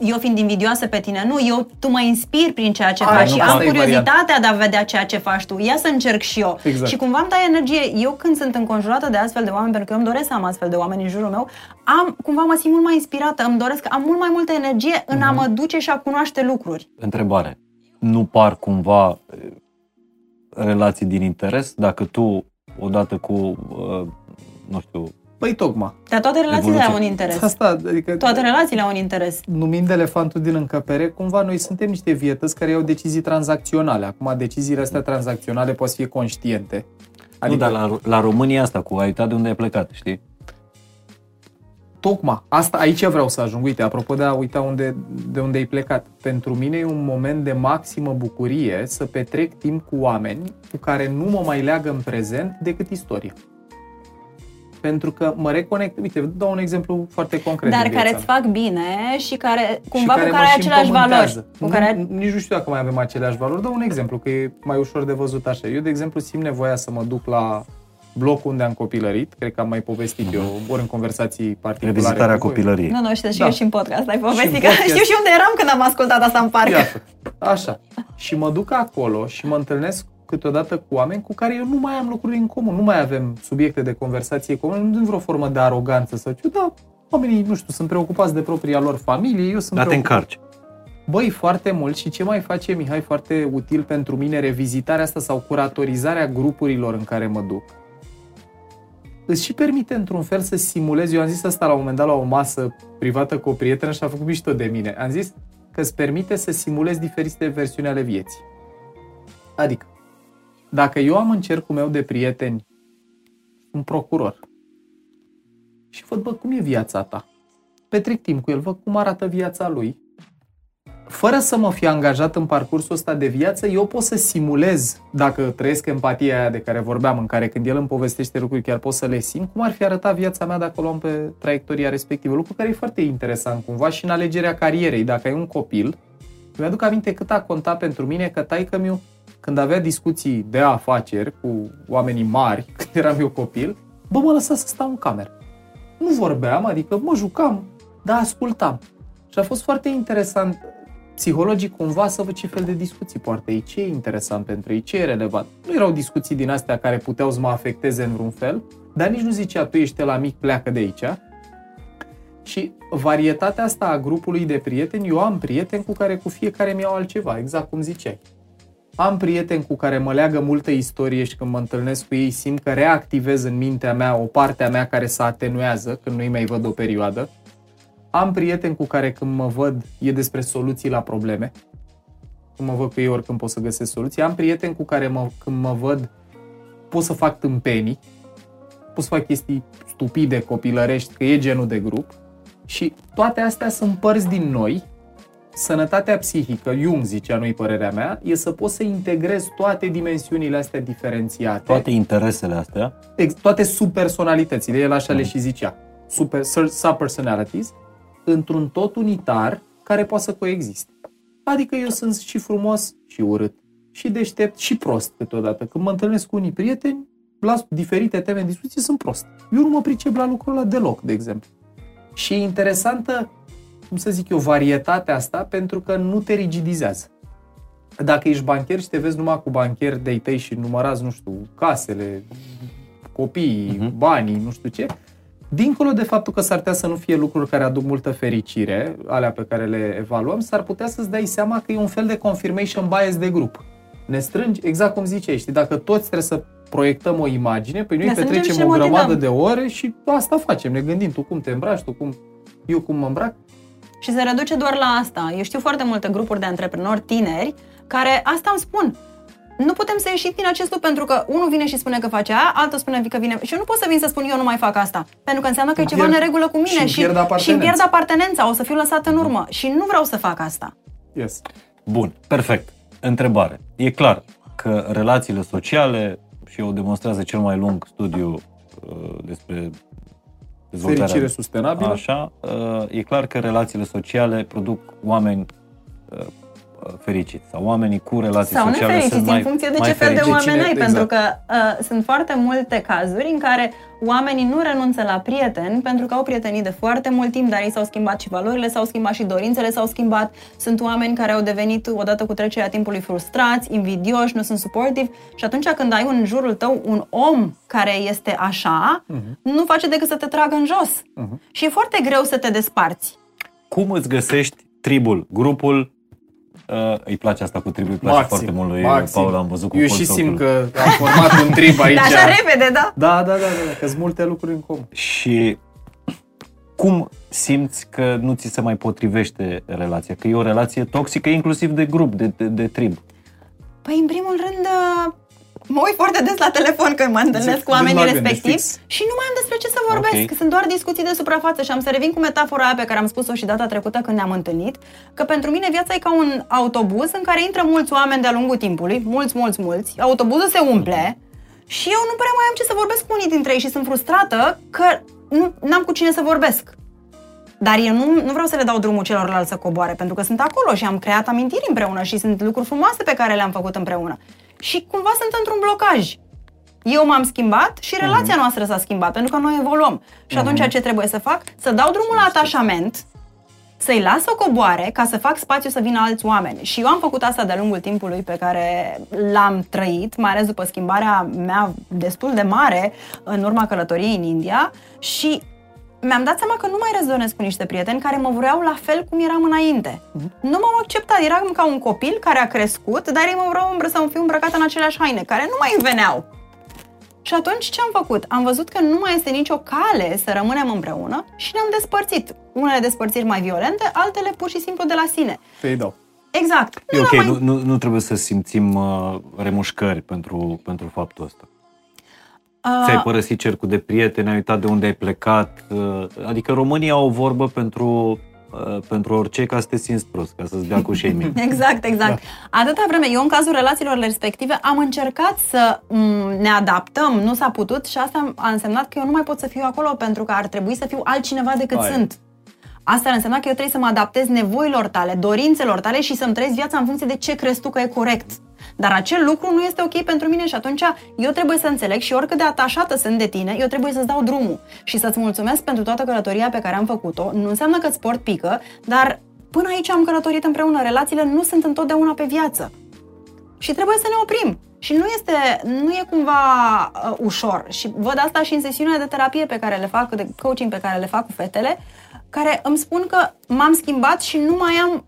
eu fiind invidioasă pe tine, nu, eu, tu mă inspiri prin ceea ce Aia, faci nu, și asta am e curiozitatea de a vedea ceea ce faci tu. Ia să încerc și eu. Exact. Și cumva îmi dai energie. Eu când sunt înconjurată de astfel de oameni, pentru că eu îmi doresc să am astfel de oameni în jurul meu, am, cumva mă simt mult mai inspirată, îmi doresc, am mult mai multă energie în Mhm. a mă duce și a cunoaște lucruri. Întrebare. Nu par cumva eh, relații din interes dacă tu, odată cu, uh, nu știu, Păi tocmai. Dar toate relațiile Evoluție. au un interes. Asta, adică Toate relațiile au un interes. numind elefantul din încăpere, cumva noi suntem niște vietăți care iau decizii tranzacționale. Acum, deciziile astea tranzacționale pot să fie conștiente. adică... Adică, nu, dar la, la România asta, cu ai uitat de unde ai plecat, știi? tocmai, asta, aici vreau să ajung. Uite, apropo de a uita unde, de unde ai plecat. Pentru mine e un moment de maximă bucurie să petrec timp cu oameni cu care nu mă mai leagă în prezent decât istoria. Pentru că mă reconect, uite, dau un exemplu foarte concret Dar din care viața îți mea. fac bine și care cumva și cu mă care ai și aceleași valori. împământează. Cu Nu- care Nici nu știu dacă mai avem aceleași valori. Dau un exemplu, că e mai ușor de văzut așa. Eu, de exemplu, simt nevoia să mă duc la blocul unde am copilărit. Cred că am mai povestit eu, ori în conversații particulare. Revizitarea cu voi. copilăriei. Nu, nu, știu, și Da. eu și în podcast ai povestit, în că podcast. știu și unde eram când am ascultat asta în parc. Iată, așa. Și mă duc acolo și mă întâlnesc câteodată cu oameni cu care eu nu mai am lucruri în comun, nu mai avem subiecte de conversație comune, nu din vreo formă de aroganță sau ce, da, oamenii, nu știu, sunt preocupați de propria lor familie, eu sunt Dar te preocupat. încarci. Băi, foarte mult și ce mai face Mihai foarte util pentru mine, revizitarea asta sau curatorizarea grupurilor în care mă duc. Îți și permite într-un fel să simulezi, eu am zis asta la un moment dat la o masă privată cu o prietenă și a făcut mișto de mine. Am zis că îți permite să simulezi diferite versiuni ale vieții. Adică, dacă eu am în cercul meu de prieteni un procuror și văd, bă, cum e viața ta? Petrec timp cu el, văd cum arată viața lui, fără să mă fi angajat în parcursul ăsta de viață, eu pot să simulez, dacă trăiesc empatia aia de care vorbeam, în care când el îmi povestește lucruri chiar pot să le simt, cum ar fi arătat viața mea dacă o luam pe traiectoria respectivă. Lucru care e foarte interesant cumva și în alegerea carierei. Dacă ai un copil, Mi-aduc aminte cât a contat pentru mine că taică miu când avea discuții de afaceri cu oamenii mari, când eram eu copil, bă, mă lăsa să stau în cameră. Nu vorbeam, adică mă jucam, dar ascultam. Și a fost foarte interesant psihologic cumva să văd ce fel de discuții poartă ei, ce e interesant pentru ei, ce e relevant. Nu erau discuții din astea care puteau să mă afecteze în vreun fel, dar nici nu zicea tu ești la mic, pleacă de aici. Și varietatea asta a grupului de prieteni, eu am prieteni cu care cu fiecare mi-au altceva, exact cum ziceai. Am prieteni cu care mă leagă multă istorie și când mă întâlnesc cu ei simt că reactivez în mintea mea o parte a mea care se atenuează când nu-i mai văd o perioadă. Am prieteni cu care când mă văd e despre soluții la probleme. Când mă văd cu ei oricând pot să găsesc soluții. Am prieteni cu care mă, când mă văd pot să fac tâmpenii, pot să fac chestii stupide, copilărești, că e genul de grup. Și toate astea sunt părți din noi sănătatea psihică, Jung zicea, nu-i părerea mea, e să poți să integrezi toate dimensiunile astea diferențiate. Toate interesele astea. Ex- toate subpersonalitățile, el așa mm. le și zicea. Super, subpersonalities, într-un tot unitar care poate să coexiste. Adică eu sunt și frumos și urât, și deștept și prost câteodată. Când mă întâlnesc cu unii prieteni, la diferite teme în discuție, sunt prost. Eu nu mă pricep la lucrul ăla deloc, de exemplu. Și e interesantă cum să zic eu, varietatea asta pentru că nu te rigidizează. Dacă ești bancher și te vezi numai cu bancheri de tăi și numărați, nu știu, casele, copiii, uh-huh. banii, nu știu ce, dincolo de faptul că s-ar putea să nu fie lucruri care aduc multă fericire, alea pe care le evaluăm, s-ar putea să-ți dai seama că e un fel de confirmation bias de grup. Ne strângi, exact cum ziceai, știi, dacă toți trebuie să proiectăm o imagine, pe noi ne petrecem o grămadă de ore și asta facem, ne gândim, tu cum te îmbraci, tu cum, eu cum mă îmbrac, și se reduce doar la asta. Eu știu foarte multe grupuri de antreprenori tineri care asta îmi spun. Nu putem să ieșim din acest lucru pentru că unul vine și spune că face aia, altul spune că vine și eu nu pot să vin să spun eu nu mai fac asta. Pentru că înseamnă că e ceva în regulă cu mine și, și, și îmi pierd apartenența, o să fiu lăsat în urmă și nu vreau să fac asta. Yes. Bun, perfect. Întrebare. E clar că relațiile sociale, și o demonstrează cel mai lung studiu uh, despre fericire sustenabilă. Așa, uh, e clar că relațiile sociale produc oameni uh, fericiți sau oamenii cu relații sau sociale sunt mai în funcție de ce fel de oameni ai, exact. pentru că uh, sunt foarte multe cazuri în care oamenii nu renunță la prieteni pentru că au prietenii de foarte mult timp, dar ei s-au schimbat și valorile, s-au schimbat și dorințele s-au schimbat. Sunt oameni care au devenit odată cu trecerea timpului frustrați, invidioși, nu sunt supportive și atunci când ai în jurul tău un om care este așa, uh-huh. nu face decât să te tragă în jos. Uh-huh. Și e foarte greu să te desparți. Cum îți găsești tribul, grupul Uh, îi place asta cu tribul, îi place maxim, foarte mult lui maxim. Paul, am văzut cu Eu și simt că am format un trib aici. așa repede, da? Da, da, da, da, da că sunt multe lucruri în comun. Și cum simți că nu ți se mai potrivește relația? Că e o relație toxică inclusiv de grup, de, de, de trib. Păi, în primul rând, mă uit foarte des la telefon când mă întâlnesc cu oamenii respectivi și nu mai am despre ce să vorbesc. Okay. Sunt doar discuții de suprafață și am să revin cu metafora aia pe care am spus-o și data trecută când ne-am întâlnit, că pentru mine viața e ca un autobuz în care intră mulți oameni de-a lungul timpului, mulți, mulți, mulți, autobuzul se umple și eu nu prea mai am ce să vorbesc cu unii dintre ei și sunt frustrată că nu am cu cine să vorbesc. Dar eu nu, nu vreau să le dau drumul celorlalți să coboare, pentru că sunt acolo și am creat amintiri împreună și sunt lucruri frumoase pe care le-am făcut împreună și cumva sunt într-un blocaj. Eu m-am schimbat și relația uh-huh. noastră s-a schimbat, pentru că noi evoluăm. Și uh-huh. atunci ce trebuie să fac? Să dau drumul la atașament, să-i las să coboare ca să fac spațiu să vină alți oameni. Și eu am făcut asta de-a lungul timpului pe care l-am trăit, mai ales după schimbarea mea destul de mare în urma călătoriei în India și mi-am dat seama că nu mai rezonez cu niște prieteni care mă vreau la fel cum eram înainte. Uh-huh. Nu m-au acceptat, eram ca un copil care a crescut, dar ei mă vreau să fiu îmbrăcată în aceleași haine, care nu mai îmi veneau. Și atunci ce am făcut? Am văzut că nu mai este nicio cale să rămânem împreună și ne-am despărțit. Unele despărțiri mai violente, altele pur și simplu de la sine. Pe dau. Exact. E ok, mai... nu, nu, nu trebuie să simțim uh, remușcări pentru, pentru faptul ăsta. Ți-ai părăsit cercul de prieteni, ai uitat de unde ai plecat. Uh, adică România au o vorbă pentru uh, pentru orice ca să te simți prost, ca să-ți dea cu shaming. Exact, exact. Da. Atâta vreme, eu în cazul relațiilor respective am încercat să mm, ne adaptăm, nu s-a putut și asta a însemnat că eu nu mai pot să fiu acolo pentru că ar trebui să fiu altcineva decât Aia. sunt. Asta ar însemna că eu trebuie să mă adaptez nevoilor tale, dorințelor tale și să-mi trăiesc viața în funcție de ce crezi tu că e corect. Dar acel lucru nu este ok pentru mine și atunci eu trebuie să înțeleg și oricât de atașată sunt de tine, eu trebuie să-ți dau drumul și să-ți mulțumesc pentru toată călătoria pe care am făcut-o. Nu înseamnă că îți port pică, dar până aici am călătorit împreună. Relațiile nu sunt întotdeauna pe viață. Și trebuie să ne oprim. Și nu este, nu e cumva uh, ușor. Și văd asta și în sesiunile de terapie pe care le fac, de coaching pe care le fac cu fetele, care îmi spun că m-am schimbat și nu mai am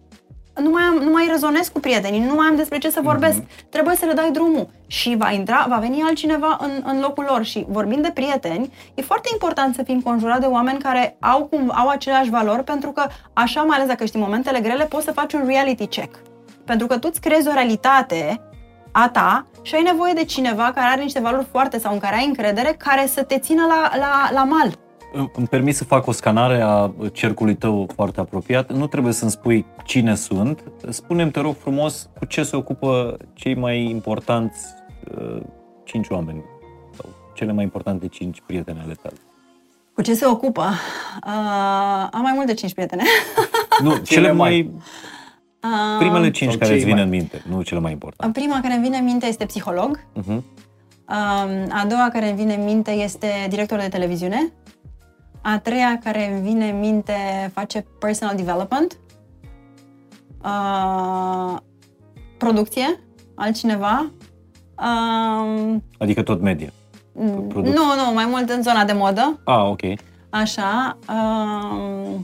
nu mai, am, nu mai rezonez cu prietenii, nu mai am despre ce să vorbesc. Mm-hmm. Trebuie să le dai drumul și va intra, va veni altcineva în, în locul lor. Și vorbind de prieteni, e foarte important să fii înconjurat de oameni care au, cum, au aceleași valori, pentru că așa, mai ales dacă știi momentele grele, poți să faci un reality check. Pentru că tu îți creezi o realitate a ta și ai nevoie de cineva care are niște valori foarte sau în care ai încredere, care să te țină la, la, la mal. Îmi permis să fac o scanare a cercului tău foarte apropiat. Nu trebuie să-mi spui cine sunt. Spune-mi, te rog frumos, cu ce se ocupă cei mai importanți uh, cinci oameni sau cele mai importante cinci prietene ale tale. Cu ce se ocupă? Uh, am mai mult de cinci prietene. Nu, cele mai... Primele cinci care îți vin mai... în minte, nu cele mai importante. Prima care îmi vine în minte este psiholog. Uh-huh. A doua care îmi vine în minte este director de televiziune. A treia care îmi vine în minte face personal development. Uh, producție, altcineva. Uh, adică tot media. Producție. Nu, nu, mai mult în zona de modă. Ah, ok. Așa. Uh,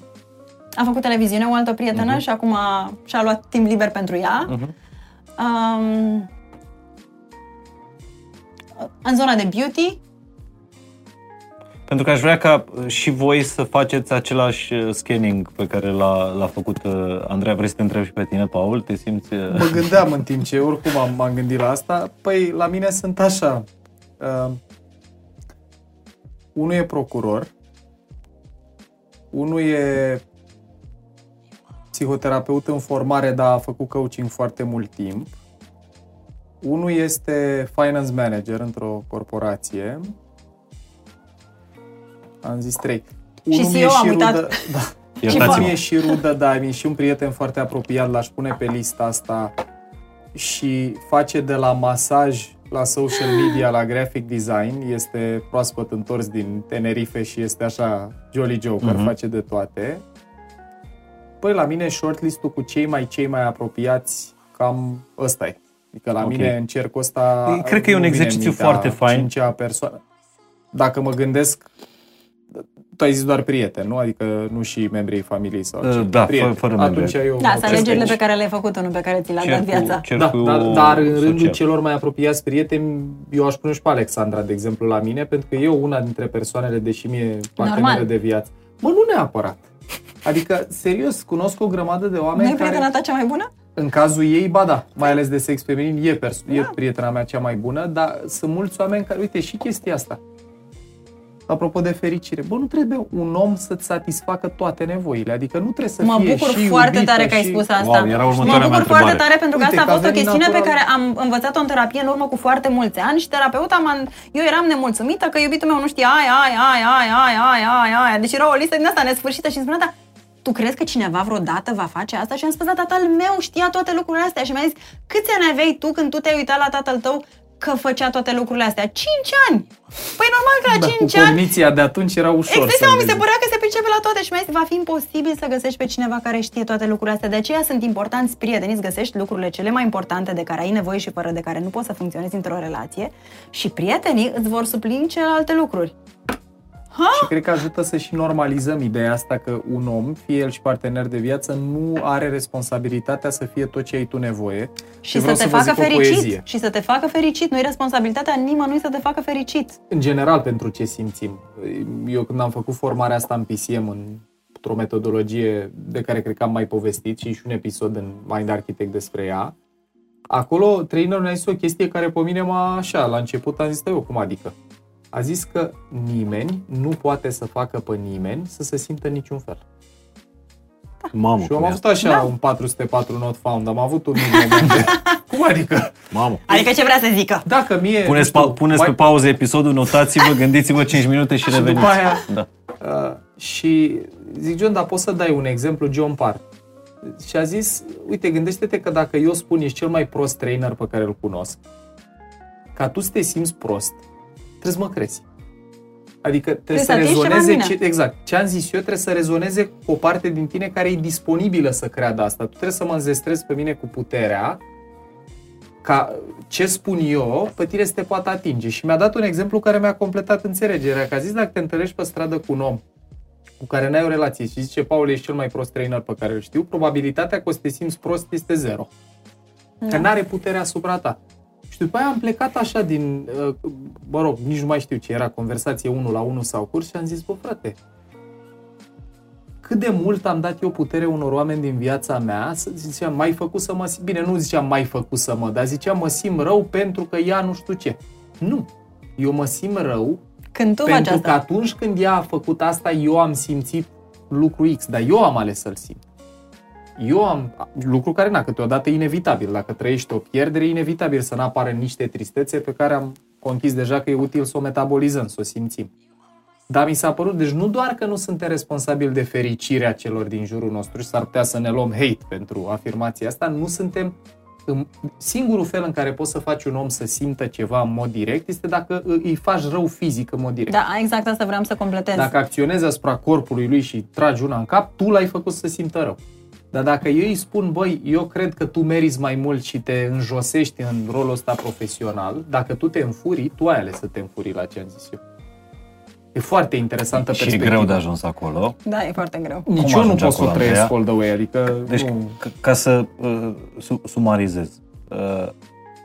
a făcut televiziune o altă prietenă uh-huh. și acum și-a luat timp liber pentru ea. Uh-huh. Um, în zona de beauty. Pentru că aș vrea ca uh, și voi să faceți același uh, scanning pe care l-a, l-a făcut uh, Andreea. Vrei să te întreb și pe tine, Paul? Te simți... Mă gândeam în timp ce oricum am, m-am gândit la asta. Păi, la mine sunt așa. Uh, unul e procuror, unul e psihoterapeut în formare, dar a făcut coaching foarte mult timp. Unul este finance manager într-o corporație. Am zis trei. Și Unul CEO și rudă, da. Iertați-mă. și rudă, da, mi și un prieten foarte apropiat, l-aș pune pe lista asta și face de la masaj la social media, la graphic design, este proaspăt întors din Tenerife și este așa jolly joker, uh-huh. face de toate. Păi la mine shortlist-ul cu cei mai cei mai apropiați cam ăsta e. Adică la okay. mine în cercul ăsta Cred că e un exercițiu foarte fain. Cincea persoană. Dacă mă gândesc tu ai zis doar prieteni, nu? Adică nu și membrii familiei sau uh, Da, prieteni. fără, fără Atunci eu Da, sunt alegerile pe care le-ai făcut, nu pe care ți le-a dat viața. Da, dar, dar în rândul social. celor mai apropiați prieteni, eu aș pune și pe Alexandra, de exemplu, la mine, pentru că eu una dintre persoanele, deși mie parteneră de viață, mă, nu neapărat. Adică, serios, cunosc o grămadă de oameni Nu e prietena ta cea mai bună? În cazul ei, ba da, mai ales de sex feminin, e, perso- da. e prietena mea cea mai bună, dar sunt mulți oameni care, uite, și chestia asta. Apropo de fericire, bă, nu trebuie un om să-ți satisfacă toate nevoile, adică nu trebuie să mă fie bucur și foarte tare și... că ai spus asta. Wow, era mă bucur foarte tare pentru că Uite, asta a fost o chestiune natural. pe care am învățat-o în terapie în urmă cu foarte mulți ani și terapeuta m eu eram nemulțumită că iubitul meu nu știa aia, aia, aia, aia, aia, aia, aia, aia. Deci era o listă din asta nesfârșită și îmi spunea, da, tu crezi că cineva vreodată va face asta? Și am spus, da, tatăl meu știa toate lucrurile astea și mi-a zis, câți ani aveai tu când tu te-ai uitat la tatăl tău că făcea toate lucrurile astea? 5 ani! Păi normal că la da, 5 cu ani... cogniția de atunci era ușor Exact, seama, mi se părea că se pricepe la toate și mi-a zis, va fi imposibil să găsești pe cineva care știe toate lucrurile astea. De aceea sunt importanți prieteni, îți găsești lucrurile cele mai importante de care ai nevoie și fără de care nu poți să funcționezi într-o relație și prietenii îți vor suplini celelalte lucruri. Ha? Și cred că ajută să și normalizăm ideea asta că un om, fie el și partener de viață, nu are responsabilitatea să fie tot ce ai tu nevoie. Și să te să facă fericit. Și să te facă fericit. Nu e responsabilitatea nimănui să te facă fericit. În general, pentru ce simțim. Eu când am făcut formarea asta în PCM, în într-o metodologie de care cred că am mai povestit și și un episod în Mind Architect despre ea, acolo trainerul ne-a zis o chestie care pe mine m-a așa, la început am zis, eu cum adică? A zis că nimeni nu poate să facă pe nimeni să se simtă niciun fel. Da. Mamă, și eu am avut așa da. un 404 not found, am avut un moment de... Cum adică? Mamă. Adică ce vrea să zică? Dacă mie... Puneți, știu, pa- puneți mai... pe pauză episodul, notați-vă, gândiți-vă 5 minute și, și reveniți. După aia, da. uh, Și zic, John, dar poți să dai un exemplu, John Park. Și a zis, uite, gândește-te că dacă eu spun ești cel mai prost trainer pe care îl cunosc, ca tu să te simți prost, trebuie să mă crezi. Adică trebuie, Trebuie să să atingi rezoneze, ceva în ce, exact, ce am zis eu trebuie să rezoneze cu o parte din tine care e disponibilă să creadă asta. Tu trebuie să mă înzestrezi pe mine cu puterea ca ce spun eu, pe tine să te poată atinge. Și mi-a dat un exemplu care mi-a completat înțelegerea. Că a zis, dacă te întâlnești pe stradă cu un om cu care n-ai o relație și zice, Paul, ești cel mai prost trainer pe care îl știu, probabilitatea că o să te simți prost este zero. Că Da. n-are putere asupra ta. Și după aia am plecat așa din, uh, mă rog, nici nu mai știu ce era, conversație 1 la 1 sau curs și am zis, bă frate, cât de mult am dat eu putere unor oameni din viața mea, să ziceam, mai făcut să mă simt, bine, nu ziceam mai făcut să mă, dar ziceam mă simt rău pentru că ea nu știu ce. Nu, eu mă simt rău Când tu faci pentru că asta. atunci când ea a făcut asta, eu am simțit lucru X, dar eu am ales să-l simt. Eu am, lucru care, na, câteodată e inevitabil. Dacă trăiești o pierdere, e inevitabil să n-apară niște tristețe pe care am conchis deja că e util să o metabolizăm, să o simțim. Dar mi s-a părut, deci nu doar că nu suntem responsabili de fericirea celor din jurul nostru și s-ar putea să ne luăm hate pentru afirmația asta, nu suntem în, singurul fel în care poți să faci un om să simtă ceva în mod direct este dacă î- îi faci rău fizic în mod direct. Da, exact asta vreau să completez. Dacă acționezi asupra corpului lui și tragi una în cap, tu l-ai făcut să simtă rău. Dar dacă eu îi spun, băi, eu cred că tu meriți mai mult și te înjosești în rolul ăsta profesional, dacă tu te înfurii, tu ai ales să te înfurii la ce am zis eu. E foarte interesantă Și e perspectivă. greu de ajuns acolo. Da, e foarte greu. Nici Cum eu nu ajungi pot să o acolo, trăiesc Andreea? all the way, adică Deci, nu... ca, ca să uh, su- sumarizez, uh,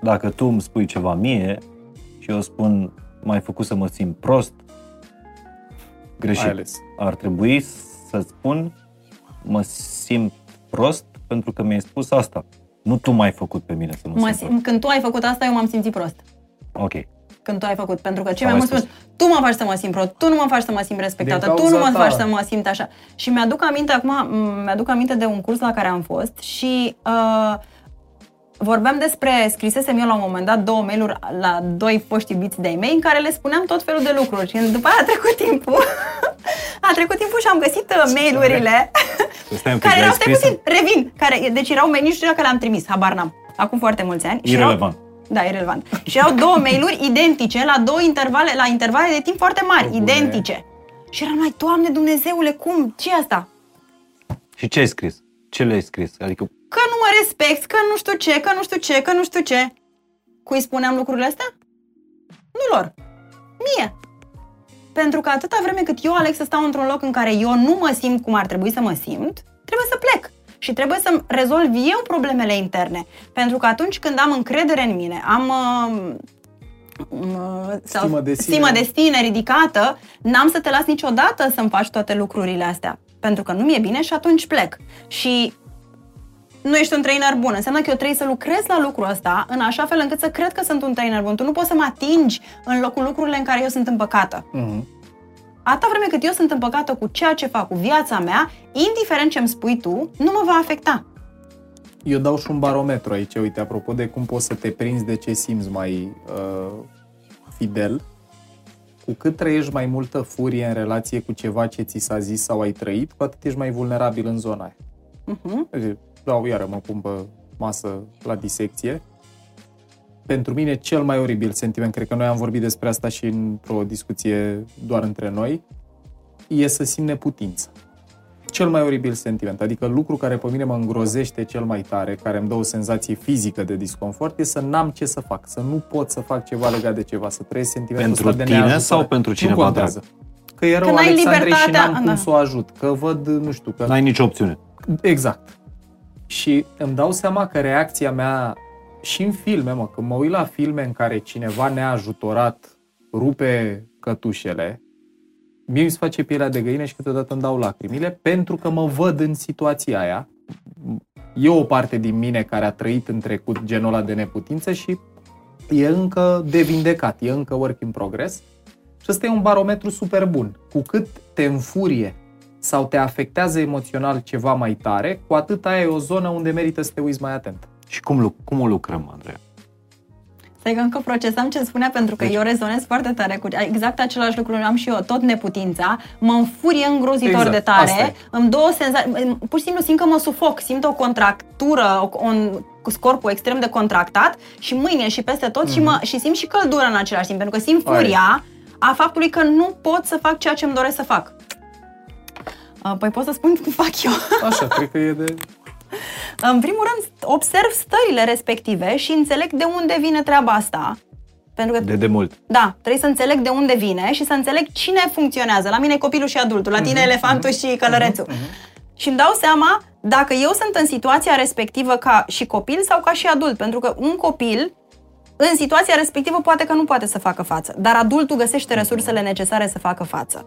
dacă tu îmi spui ceva mie și eu spun mai făcut să mă simt prost, greșit. Ai ales. Ar trebui să spun mă simt prost pentru că mi-ai spus asta. Nu tu m-ai făcut pe mine să mă, Mă, simt prost. sim- când tu ai făcut asta, eu m-am simțit prost. Ok. Când tu ai făcut. Pentru că cei Sau mai ai mulți spun, tu mă faci să mă simt prost, tu nu mă faci să mă simt respectată, Din tu nu mă cauza faci ta. să mă simt așa. Și mi-aduc aminte acum, m- mi-aduc aminte de un curs la care am fost și uh, vorbeam despre, scrisesem eu la un moment dat două mail-uri la doi foști iubiți de-ai mei în care le spuneam tot felul de lucruri și după aia a trecut timpul. a trecut timpul și am găsit uh, mail-urile Stai un pic, care le-ai erau, stai scris puțin, revin, care, deci erau mail, nici nu știu dacă le-am trimis, habar n-am, acum foarte mulți ani. Și erau- irrelevant. da, irrelevant. Și erau două mail-uri identice la două intervale, la intervale de timp foarte mari, Bune. identice. Și eram mai, Doamne Dumnezeule, cum? ce asta? Și ce ai scris? Ce le-ai scris? Adică Că nu mă respect, că nu știu ce, că nu știu ce, că nu știu ce. Cui spuneam lucrurile astea? Nu lor. Mie. Pentru că atâta vreme cât eu aleg să stau într-un loc în care eu nu mă simt cum ar trebui să mă simt, trebuie să plec. Și trebuie să rezolv eu problemele interne. Pentru că atunci când am încredere în mine, am uh, uh, sau Stimă de sine. stimă de sine ridicată, n-am să te las niciodată să-mi faci toate lucrurile astea. Pentru că nu mi-e bine și atunci plec. Și nu ești un trainer bun. Înseamnă că eu trebuie să lucrez la lucrul ăsta în așa fel încât să cred că sunt un trainer bun. Tu nu poți să mă atingi în locul lucrurile în care eu sunt împăcată. Mhm. Atâta vreme cât eu sunt împăcată cu ceea ce fac, cu viața mea, indiferent ce îmi spui tu, nu mă va afecta. Eu dau și un barometru aici, uite, apropo de cum poți să te prinzi de ce simți mai uh, fidel. Cu cât trăiești mai multă furie în relație cu ceva ce ți s-a zis sau ai trăit, cu atât ești mai vulnerabil în zona aia. Uh-huh. Deci, Dau, iară, mă pun pe masă la disecție. Pentru mine, cel mai oribil sentiment, cred că noi am vorbit despre asta și într-o discuție doar între noi, e să simt neputință. Cel mai oribil sentiment, adică lucru care pe mine mă îngrozește cel mai tare, care îmi dă o senzație fizică de disconfort, e să n-am ce să fac, să nu pot să fac ceva legat de ceva, să trăiesc sentimentul Pentru ăsta de tine neajutorare. sau pentru cineva Nu contează. Că e rău Că n-ai Alexandrei și libertatea- n-am da. cum să o ajut, că văd, nu știu, că n-ai nicio opțiune. Exact. Și îmi dau seama că reacția mea și în filme, mă, când mă uit la filme în care cineva neajutorat rupe cătușele, mie mi se face pielea de găină și câteodată îmi dau lacrimile pentru că mă văd în situația aia. E o parte din mine care a trăit în trecut genul ăla de neputință și e încă de vindecat, e încă work in progress. Și ăsta e un barometru super bun. Cu cât te înfurie sau te afectează emoțional ceva mai tare, cu atât aia e o zonă unde merită să te uiți mai atent. Și cum, lu- cum o lucrăm, Andreea? Stai că încă procesam ce spunea pentru că Deci- eu rezonez foarte tare cu exact același lucru am și eu, tot neputința, mă înfurie îngrozitor Exact, de tare, asta e. îmi dă o senzație, pur și simplu simt că mă sufoc, simt o contractură, o, un, cu corpul extrem de contractat și mâine și peste tot și, mă, și simt și căldură în același timp, pentru că simt Aia e. furia a faptului că nu pot să fac ceea ce îmi doresc să fac. Uh, Păi pot să spun cum fac eu. Așa, cred că e de... În primul rând, observ stările respective și înțeleg de unde vine treaba asta. Pentru că De demult. da, trebuie să înțeleg de unde vine și să înțeleg cine funcționează. La mine e copilul și adultul, la tine elefantul și călărețul. Și îmi dau seama dacă eu sunt în situația respectivă ca și copil sau ca și adult. Pentru că un copil, în situația respectivă, poate că nu poate să facă față. Dar adultul găsește resursele necesare să facă față.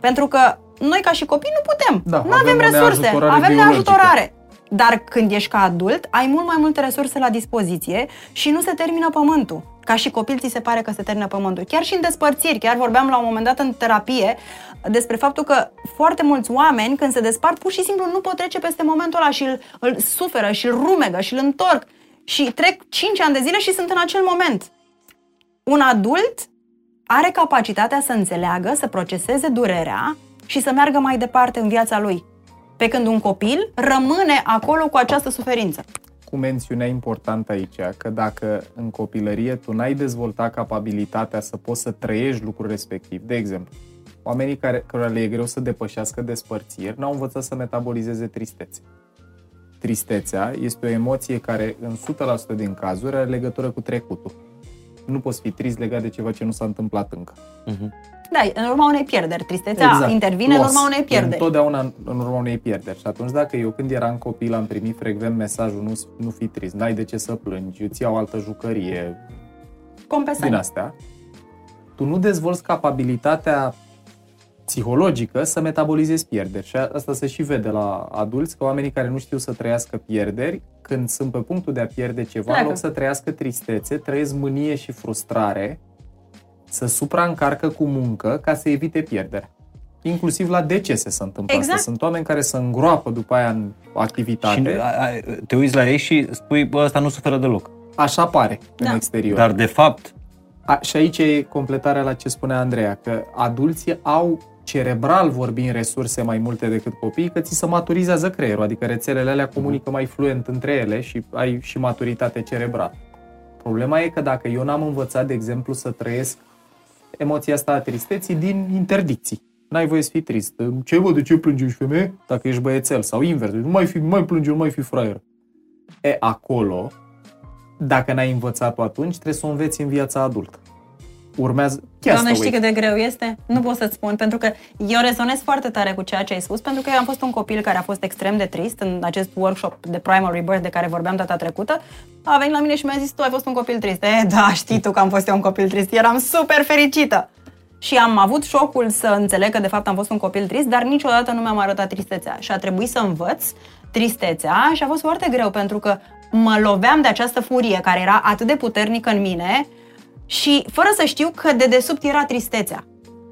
Pentru că noi, ca și copii, nu putem. Da, nu avem avem o resurse, neajutorare avem biologică. neajutorare. Dar când ești ca adult, ai mult mai multe resurse la dispoziție și nu se termină pământul. Ca și copil ți se pare că se termină pământul. Chiar și în despărțiri, chiar vorbeam la un moment dat în terapie despre faptul că foarte mulți oameni când se despart pur și simplu nu pot trece peste momentul ăla și îl, îl suferă și îl rumegă și îl întorc și trec 5 ani de zile și sunt în acel moment. Un adult are capacitatea să înțeleagă, să proceseze durerea și să meargă mai departe în viața lui. Pe când un copil rămâne acolo cu această suferință. cu mențiunea importantă aici, că dacă în copilărie tu n-ai dezvoltat capabilitatea să poți să trăiești lucrul respectiv, de exemplu, oamenii care, care le e greu să depășească despărțiri n-au învățat să metabolizeze tristețe. Tristețea este o emoție care în 100% din cazuri are legătură cu trecutul. Nu poți fi trist legat de ceva ce nu s-a întâmplat încă. Da, în urma unei pierderi. Tristețea exact. intervine Loss. în urma unei E pierderi. Întotdeauna în în urma unei pierderi. Și atunci dacă eu când eram copil am primit frecvent mesajul nu, nu fi trist, n-ai de ce să plângi, eu ți iau altă jucărie, Compensare. din astea, tu nu dezvolți capabilitatea psihologică să metabolizezi pierderi. Și asta se și vede la adulți, că oamenii care nu știu să trăiască pierderi, când sunt pe punctul de a pierde ceva, Pleacă. în loc să trăiască tristețe, trăiesc mânie și frustrare, să supraîncarcă cu muncă ca să evite pierderea. Inclusiv la decese se întâmplă Exact. asta. Sunt oameni care se îngroapă după aia în activitate. Și a- a- te uiți la ei și spui, bă, ăsta nu suferă deloc. Așa pare Da. în exterior. Dar de fapt, A, și aici e completarea la ce spunea Andreea, că adulții au cerebral vorbind resurse mai multe decât copiii, că ți se maturizează creierul, adică rețelele alea comunică mai fluent între ele și ai și maturitate cerebrală. Problema e că dacă eu n-am învățat, de exemplu, să trăiesc emoția asta a tristeții din interdicții. N-ai voie să fii trist. Ce văd, de ce plângi ești femeie? Dacă ești băiețel sau invers. Nu mai, fi, nu mai plânge, nu mai fi fraier. E, acolo, dacă n-ai învățat-o atunci, trebuie să o înveți în viața adultă. Urmează... Doamne, Castaway. știi cât de greu este? Nu pot să-ți spun, pentru că eu rezonez foarte tare cu ceea ce ai spus, pentru că eu am fost un copil care a fost extrem de trist în acest workshop de primary birth de care vorbeam data trecută. A venit la mine și mi-a zis, tu ai fost un copil trist. E, da, știi tu că am fost eu un copil trist. Eram super fericită. Și am avut șocul să înțeleg că de fapt am fost un copil trist, dar niciodată nu mi-am arătat tristețea. Și a trebuit să învăț tristețea și a fost foarte greu pentru că mă loveam de această furie care era atât de puternică în mine și fără să știu că de desubt era tristețea.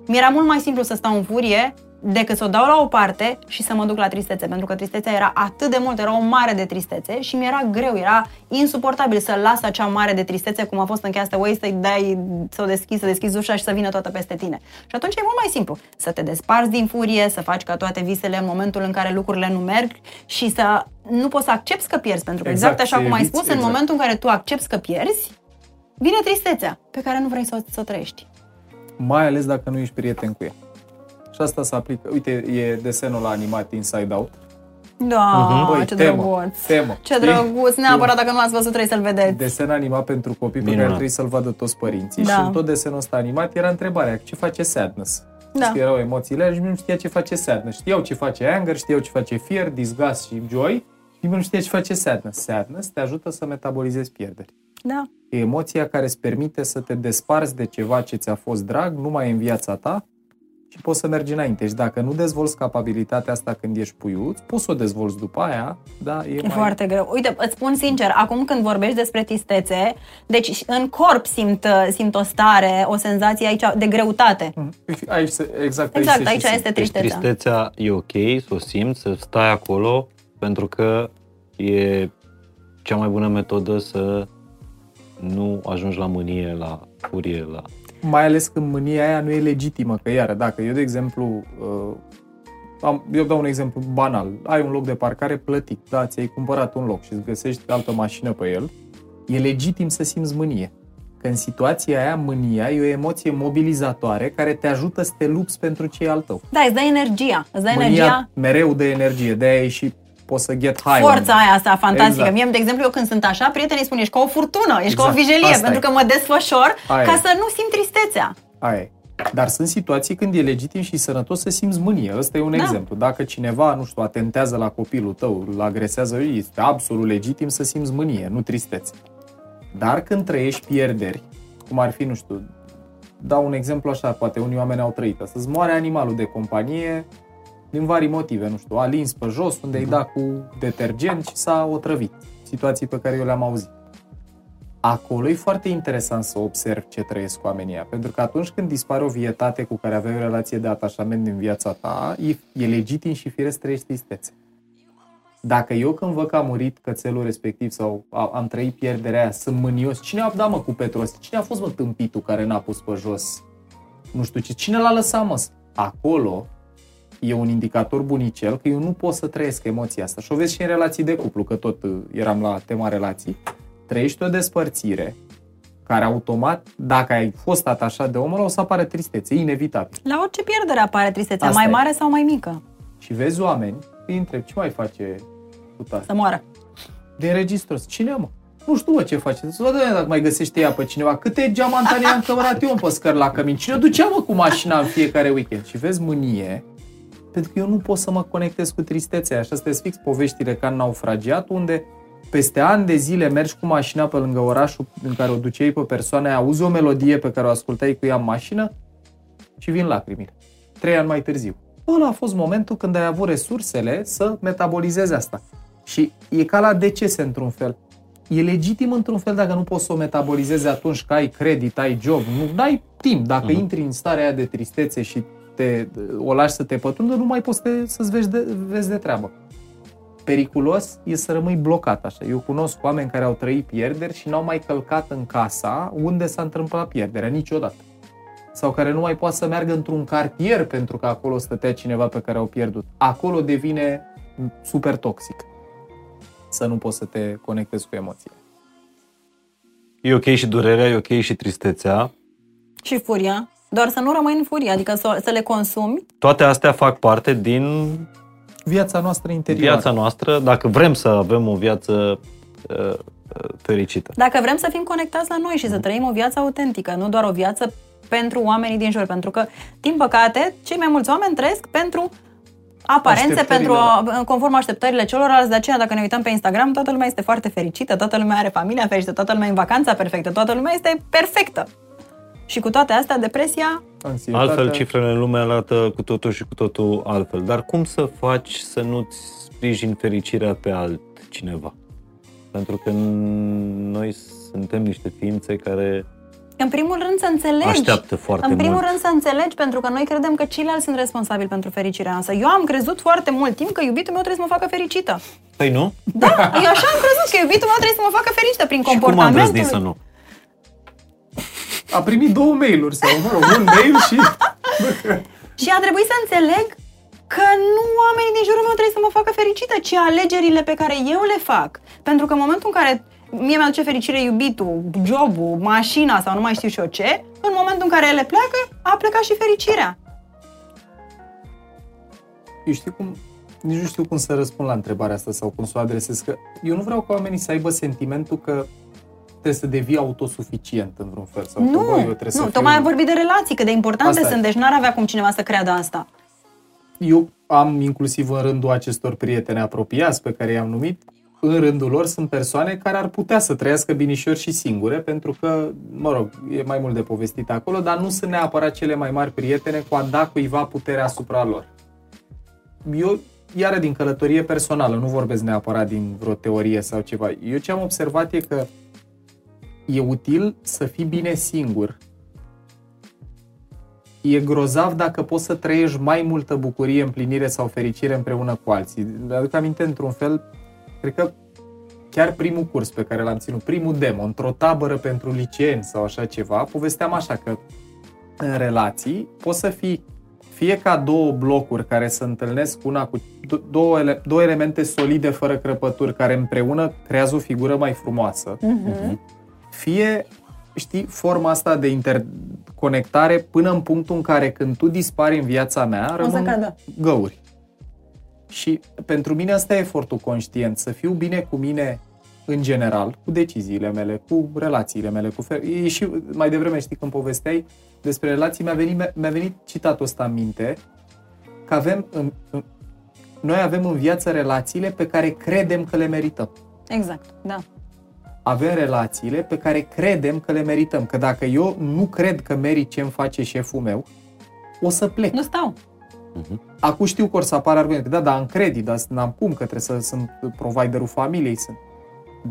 Mi-era mult mai simplu să stau în furie decât să o dau la o parte și să mă duc la tristețe, pentru că tristețea era atât de mult, era o mare de tristețe și mi-era greu, era insuportabil să las acea mare de tristețe, cum a fost în Castaway, să-i dai, să o deschizi, să deschizi ușa și să vină toată peste tine. Și atunci e mult mai simplu să te desparți din furie, să faci ca toate visele în momentul în care lucrurile nu merg și să nu poți să accepti că pierzi, pentru că exact, Exact, așa să cum ai eviți, spus, în exact. momentul în care tu accepti că pierzi, vine tristețea pe care nu vrei să o, să o trăiești. Mai ales dacă nu ești prieten cu ea. Și asta se aplică. Uite, e desenul animat Inside Out. Da, Băi, ce temă, drăguț. temă, Ce știi? drăguț, neapărat dacă nu l-ați văzut trebuie să-l vedeți. Desen animat pentru copii pe Minunat. care trebuie să-l vadă toți părinții. Da. Și în tot desenul ăsta animat era întrebarea, ce face sadness? Da. Știi, erau emoțiile alea și nu știa ce face sadness. Știau ce face anger, știau ce face fear, disgust și joy. Și nimeni nu știa ce face sadness. Sadness te ajută să metabolizezi pierderi. Da. E emoția care îți permite să te desparți de ceva ce ți-a fost drag, nu mai e în viața ta și poți să mergi înainte. Și dacă nu dezvolți capabilitatea asta când ești puiuț, poți să o dezvolți după aia, dar e, E mai... foarte greu. Uite, îți spun sincer, acum când vorbești despre tristețe, deci în corp simt, simt o stare, o senzație aici de greutate. Mhm. Aici, se- exact, Exact, se și aici simte. este deci tristețea. tristețea e ok, să o simți, să stai acolo, pentru că e cea mai bună metodă să nu ajungi la mânie, la furie, la... Mai ales când mânia aia nu e legitimă, că iară, dacă eu, de exemplu, uh, am, eu dau un exemplu banal, ai un loc de parcare plătit, da, ți-ai cumpărat un loc și îți găsești altă mașină pe el, e legitim să simți mânie. Că în situația aia, mânia e o emoție mobilizatoare care te ajută să te lupți pentru ce e al tău. Da, îți dă energia. Îți dă Mânia energia. mereu de energie, de aia e și poți să get high. Forța aia asta fantastică. Exact. Mie, de exemplu, eu când sunt așa, prietenii spun, ești ca o furtună, ești ca o Exact. vijelie, Asta pentru e. că mă desfășor Aia ca e. să nu simt tristețea. Aia e. Dar sunt situații când e legitim și sănătos să simți mânie. Ăsta e un Da. exemplu. Dacă cineva, nu știu, atentează la copilul tău, îl agresează, este absolut legitim să simți mânie, nu tristețe. Dar când trăiești pierderi, cum ar fi, nu știu, dau un exemplu așa, poate unii oameni au trăit, să-ți moare animalul de companie din vari motive, nu știu, a lins pe jos unde îi da cu detergent și s-a otrăvit. Situații pe care eu le-am auzit. Acolo e foarte interesant să observi ce trăiesc oamenii ăia, pentru că atunci când dispare o vietate cu care aveai o relație de atașament din viața ta, e, e legitim și firesc să trăiești tristețe. Dacă eu când văd că a murit cățelul respectiv sau a, am trăit pierderea aia, sunt mânios, cine a dat mă cu Petros? Cine a fost mă tâmpitul care n-a pus pe jos? Nu știu ce, cine l-a lăsat mă? Acolo e un indicator bunicel că eu nu pot să trăiesc emoția asta. Și o vezi și în relații de cuplu, că tot uh, eram la tema relații. Trăiești o despărțire care automat, dacă ai fost atașat de omul ăla, o să apare tristețe, inevitabil. La orice pierdere apare tristețea, Asta mai e. mare sau mai mică. Și vezi oameni, îi întreb, ce mai face cu tare? Să moară. Din registros. Cine mă? Nu știu mă ce face. Să văd dacă mai găsește ea pe cineva. Câte geamantane am cămărat eu pe scări la cămin. Cine o ducea mă cu mașina în fiecare weekend? Și vezi mânie, pentru că eu nu pot să mă conectez cu tristețea. Așa sunt fix poveștile ca în naufragiat, unde peste ani de zile mergi cu mașina pe lângă orașul în care o duceai pe persoana aia, auzi o melodie pe care o ascultai cu ea în mașină și vin lacrimile. Trei ani mai târziu. Ăla a fost momentul când ai avut resursele să metabolizezi asta. Și e ca la decese într-un fel. E legitim într-un fel dacă nu poți să o metabolizezi atunci că ai credit, ai job, nu ai timp. Dacă uh-huh. intri în starea aia de tristețe și te, o lași să te pătrundă, nu mai poți să te, să-ți vezi de, vezi de treabă. Periculos e să rămâi blocat așa. Eu cunosc oameni care au trăit pierderi și n-au mai călcat în casa unde s-a întâmplat pierderea niciodată. Sau care nu mai poate să meargă într-un cartier pentru că acolo stătea cineva pe care au pierdut. Acolo devine super toxic să nu poți să te conectezi cu emoțiile. E ok și durerea, e ok și tristețea. Și furia. Doar să nu rămâi în furie, adică să, să le consumi. Toate astea fac parte din Viața noastră interioară. viața noastră, dacă vrem să avem o viață uh, uh, fericită. Dacă vrem să fim conectați la noi și să trăim o viață autentică, nu doar o viață pentru oamenii din jur. Pentru că, din păcate, cei mai mulți oameni trăiesc pentru aparențe, Așteptările, pentru a, conform așteptările celorlalți. De aceea, dacă ne uităm pe Instagram, toată lumea este foarte fericită, toată lumea are familia fericită, toată lumea e în vacanța perfectă, toată lumea este perfectă. Și cu toate astea, depresia Anxietatea. Altfel, cifrele în lume arată cu totul și cu totul altfel. Dar cum să faci să nu-ți sprijini fericirea pe altcineva? Pentru că noi suntem niște ființe care În primul rând să înțelegi. Așteaptă foarte În primul mult. rând să înțelegi, pentru că noi credem că ceilalți sunt responsabili pentru fericirea noastră. Eu am crezut foarte mult timp că iubitul meu trebuie să mă facă fericită. Păi nu? Da, eu așa am crezut că iubitul meu trebuie să mă facă fericită prin Și cum am comportamentul. îndrăznit să nu? A primit două mail-uri sau, mă rog, un mail și... Și a trebuit să înțeleg că nu oamenii din jurul meu trebuie să mă facă fericită, ci alegerile pe care eu le fac. Pentru că în momentul în care mie mi-aduce fericire iubitul, jobul, mașina sau nu mai știu și eu ce, în momentul în care ele pleacă, a plecat și fericirea. Eu știu cum, nici nu știu cum să răspund la întrebarea asta sau cum să o adresez, că eu nu vreau ca oamenii să aibă sentimentul că trebuie să devii autosuficient în vreun fel. Sau nu, că, bă, eu trebuie nu, să tocmai fiu... am vorbit de relații, cât de importante Asta e. sunt, deci n-ar avea cum cineva să creadă asta. Eu am inclusiv în rândul acestor prieteni apropiați pe care i-am numit, în rândul lor sunt persoane care ar putea să trăiască binișor și singure, pentru că, mă rog, e mai mult de povestit acolo, dar nu sunt neapărat cele mai mari prietene cu a da cuiva puterea asupra lor. Eu, iară din călătorie personală, nu vorbesc neapărat din vreo teorie sau ceva. Eu ce am observat e că e util să fii bine singur. E grozav dacă poți să trăiești mai multă bucurie, împlinire sau fericire împreună cu alții. Le aduc aminte într-un fel, cred că chiar primul curs pe care l-am ținut, primul demo, într-o tabără pentru liceeni sau așa ceva, povesteam așa că în relații poți să fii fie ca două blocuri care se întâlnesc una cu două, ele, două elemente solide fără crăpături care împreună creează o figură mai frumoasă, Mhm. Fie știi, forma asta de interconectare până în punctul în care când tu dispari în viața mea, O să rămân cadă. găuri. Și pentru mine asta e efortul conștient, să fiu bine cu mine în general, cu deciziile mele, cu relațiile mele, cu fel... e și mai devreme știi când povesteai despre relații, mi-a venit, mi-a venit citatul ăsta în minte, că avem în, în, noi avem în viață relațiile pe care credem că le merităm. Exact, da. Avem relațiile pe care credem că le merităm. Că dacă eu nu cred că merit ce îmi face șeful meu, o să plec. Nu stau. Acum știu că or să apară argumente. Da, dar am credit, dar n-am cum, că trebuie să sunt providerul familiei. Sunt.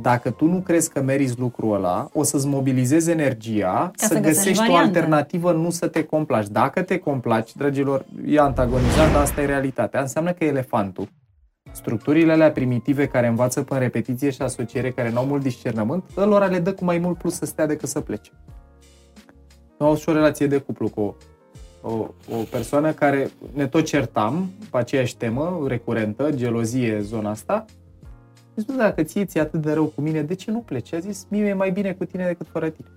Dacă tu nu crezi că meriți lucrul ăla, o să-ți mobilizezi energia Ca să, să găsești găsești o variante. alternativă, nu să te complaci. Dacă te complaci, dragilor, e antagonizat, dar asta e realitatea. Înseamnă că elefantul, structurile alea primitive care învață prin repetiție și asociere, care n-au mult discernământ, ălora le dă cu mai mult plus să stea decât să plece. Eu am avut și o relație de cuplu cu o, o, o persoană care ne tot certam pe aceeași temă recurentă, gelozie, zona asta. Zic, "Bă, dacă ție ți atât de rău cu mine, de ce nu pleci? A zis, mie e mai bine cu tine decât fără tine.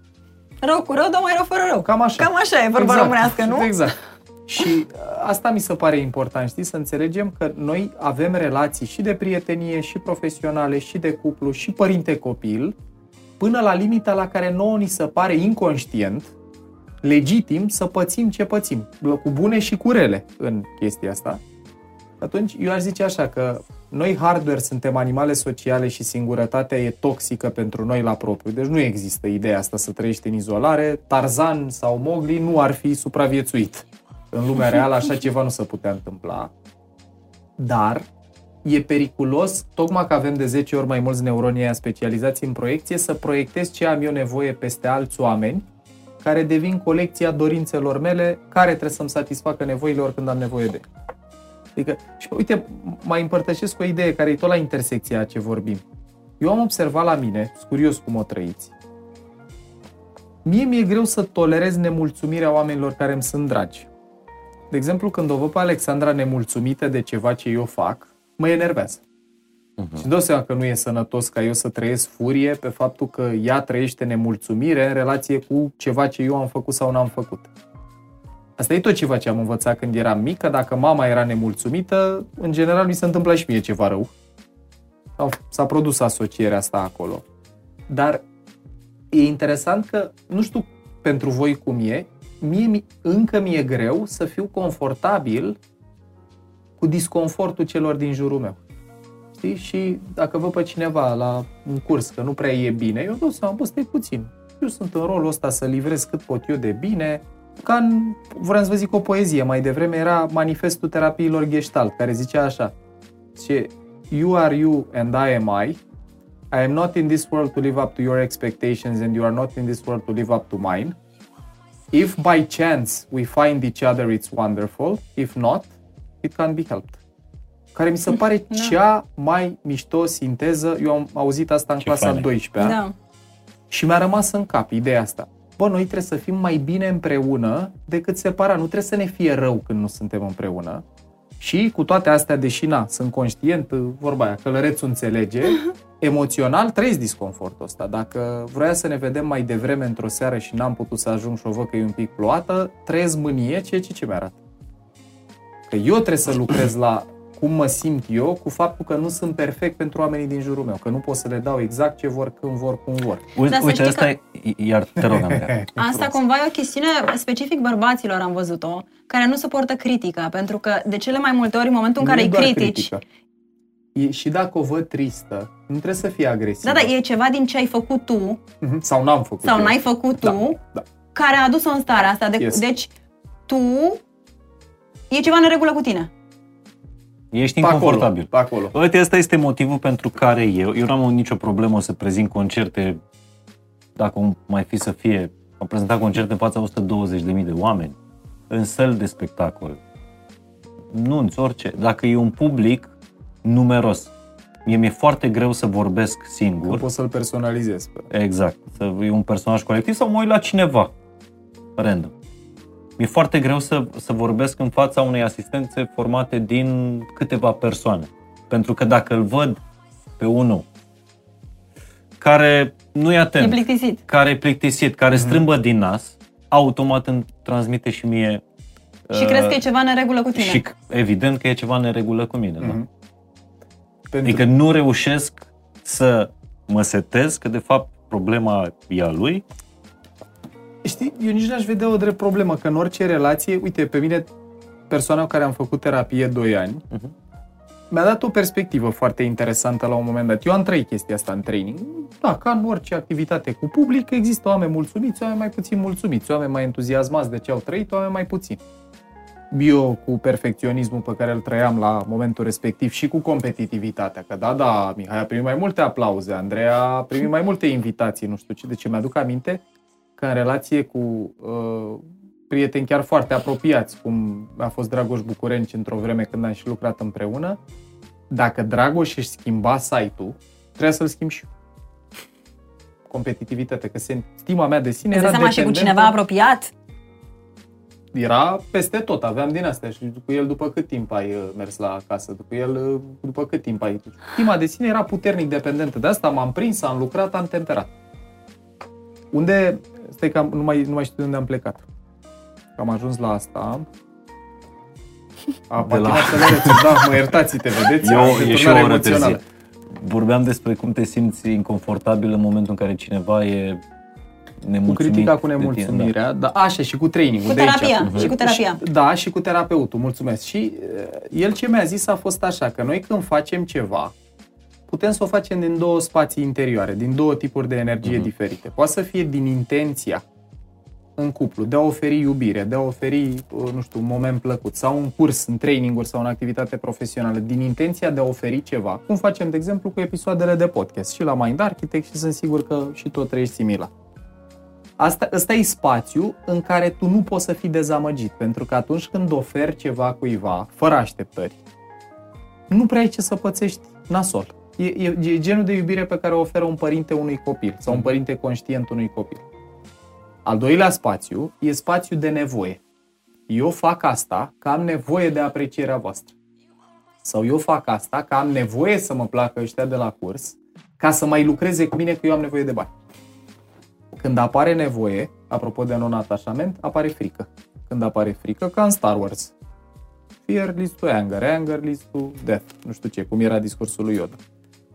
Rău cu rău, dar mai rău fără rău. Cam așa. Cam așa e vorba românească, nu? Exact. Și uh, asta mi se pare important, știi, să înțelegem că noi avem relații și de prietenie, și profesionale, și de cuplu, și părinte-copil, până la limita la care nouă ni se pare inconștient, legitim să pățim ce pățim, cu bune și cu rele în chestia asta. Atunci eu aș zice așa că noi hardware suntem animale sociale și singurătatea e toxică pentru noi la propriu. Deci nu există ideea asta să trăiești în izolare. Tarzan sau Mowgli nu ar fi supraviețuit. În lumea reală așa ceva nu se putea întâmpla. Dar e periculos, tocmai că avem de 10 ori mai mulți neuroni aia specializați în proiecție, să proiectez ce am eu nevoie peste alți oameni care devin colecția dorințelor mele, care trebuie să-mi satisfacă nevoile oricând am nevoie de. Adică, și uite, mai împărtășesc o idee care e tot la intersecția a ce vorbim. Eu am observat la mine, sunt curios cum o trăiți, mie mi-e greu să tolerez nemulțumirea oamenilor care îmi sunt dragi. De exemplu, când o văd pe Alexandra nemulțumită de ceva ce eu fac, mă enervează. Mhm. Și îmi dau seama că nu e sănătos ca eu să trăiesc furie pe faptul că ea trăiește nemulțumire în relație cu ceva ce eu am făcut sau n-am făcut. Asta e tot ceva ce am învățat când eram mic, că dacă mama era nemulțumită, în general mi se întâmplă și mie ceva rău. Sau s-a produs asocierea asta acolo. Dar e interesant că, nu știu pentru voi cum e, mie mi- încă mi-e greu să fiu confortabil cu disconfortul celor din jurul meu. Știi? Și dacă văd pe cineva la un curs că nu prea e bine, eu dau seama, bă, stai puțin. Eu sunt în rolul ăsta să livrez cât pot eu de bine. Ca în, vreau să vă zic o poezie, mai devreme era manifestul terapiilor Gestalt, care zicea așa. Ce You are you and I am I. I am not in this world to live up to your expectations and you are not in this world to live up to mine. If by chance we find each other, it's wonderful. If not, it can't be helped. Care mi se pare Da. cea mai mișto sinteză. Eu am auzit asta în Ce clasa faină. 12 Da. și mi-a rămas în cap ideea asta. Bă, noi trebuie să fim mai bine împreună decât separat. Nu trebuie să ne fie rău când nu suntem împreună. Și cu toate astea, deși na, sunt conștient, vorba aia, călărețul înțelege, emoțional trăiesc disconfortul ăsta. Dacă vroia să ne vedem mai devreme într-o seară și n-am putut să ajung și o văd că e un pic ploată, trăiesc mânie, ceea ce ce mi-arată. Că eu trebuie să lucrez la cum mă simt eu cu faptul că nu sunt perfect pentru oamenii din jurul meu, că nu pot să le dau exact ce vor, când vor, cum vor. Uite, Dar să uite știi asta că- e, iar te rog, Andreea. Asta cumva e o chestiune specific bărbaților, am văzut-o, care nu suportă critica, pentru că de cele mai multe ori, în momentul în Nu care e îi doar critici, critică. E, și dacă o văd tristă, nu trebuie să fie agresivă. da, da, e ceva din ce ai făcut tu Mhm. Sau n-am făcut sau eu. n-ai făcut Da, tu, da. care a adus-o în starea asta. De, Yes. Deci, tu, e ceva în regulă cu tine. Ești Pe acolo, inconfortabil. pe acolo. Uite, ăsta este motivul pentru care eu, eu n-am nicio problemă să prezint concerte, dacă mai fi să fie, am prezentat concerte în fața 120.000 de oameni, în săli de spectacol, nunți, orice. Dacă e un public numeros, mie mi-e foarte greu să vorbesc Că singur. poți să-l personalizezi. Pe. Exact. Să e un personaj colectiv sau mă uit la cineva. Random. Mi-e foarte greu să, să vorbesc în fața unei asistențe formate din câteva persoane. Pentru că dacă îl văd pe unul care nu e E atent, plictisit. care e plictisit, care strâmbă din nas, automat îmi transmite și mie Și uh, crezi că e ceva în regulă cu tine. și evident că e ceva neregulă cu mine. Da? Mhm. Pentru Adică nu reușesc să mă setez că de fapt problema e a lui. Știi, eu nici n-aș vedea o drept problemă, că în orice relație, uite, pe mine, persoana cu care am făcut terapie 2 ani, Mhm. mi-a dat o perspectivă foarte interesantă la un moment dat. Eu am trăit chestia asta în training. Da, ca în orice activitate cu public, există oameni mulțumiți, oameni mai puțin mulțumiți, oameni mai entuziasmați de ce au trăit, oameni mai puțin. Eu cu perfecționismul pe care îl trăiam la momentul respectiv și cu competitivitatea, că da, da, Mihai a primit mai multe aplauze, Andreea a primit mai multe invitații, nu știu ce, de ce mi-aduc aminte că în relație cu uh, prieteni chiar foarte apropiați, cum a fost Dragoș Bucurenci într-o vreme când am și lucrat împreună, dacă Dragoș își schimba site-ul, trebuia să-l schimb și eu. Competitivitate, că se, stima mea de sine Îți era dai seama și cu dependentă- cineva apropiat? era peste tot, aveam din astea și cu el după cât timp ai uh, mers la casă, după el uh, după cât timp ai... Stima de sine era puternic dependentă de asta, m-am prins, am lucrat, am temperat. Unde, stai că am, nu, mai, nu mai știu de unde am plecat. Că am ajuns la asta. A De la- patinat să da, mă iertați-te, vedeți? Eu, Am e și deturnare o oră emoțională. târziu. Vorbeam despre cum te simți inconfortabil în momentul în care cineva e Cu nemulțumit critica, cu de tine, nemulțumirea, da. așa și cu trainingul. Cu de aici. terapia, și cu terapia. Și- Da, și cu terapeutul, mulțumesc. Și uh, el ce mi-a zis a fost așa, că noi când facem ceva, putem să o facem din două spații interioare, din două tipuri de energie Mhm. diferite. Poate să fie din intenția în cuplu, de a oferi iubire, de a oferi, uh, nu știu, un moment plăcut, sau un curs, în traininguri sau în activitate profesională, din intenția de a oferi ceva, cum facem, de exemplu, cu episoadele de podcast și la Mind Architect și sunt sigur că și tu o trăiești similar. Asta, ăsta e spațiu în care tu nu poți să fii dezamăgit, pentru că atunci când oferi ceva cuiva, fără așteptări, nu prea ai ce să pățești nasol. E, e, e genul de iubire pe care o oferă un părinte unui copil sau un părinte conștient unui copil. Al doilea spațiu e spațiu de nevoie. Eu fac asta că am nevoie de aprecierea voastră. Sau eu fac asta că am nevoie să mă placă ăștia de la curs ca să mai lucreze cu mine că eu am nevoie de bani. Când apare nevoie, apropo de non-atașament, apare frică. Când apare frică, ca în Star Wars. Fear leads to anger, anger leads to death. Nu știu ce, cum era discursul lui Yoda.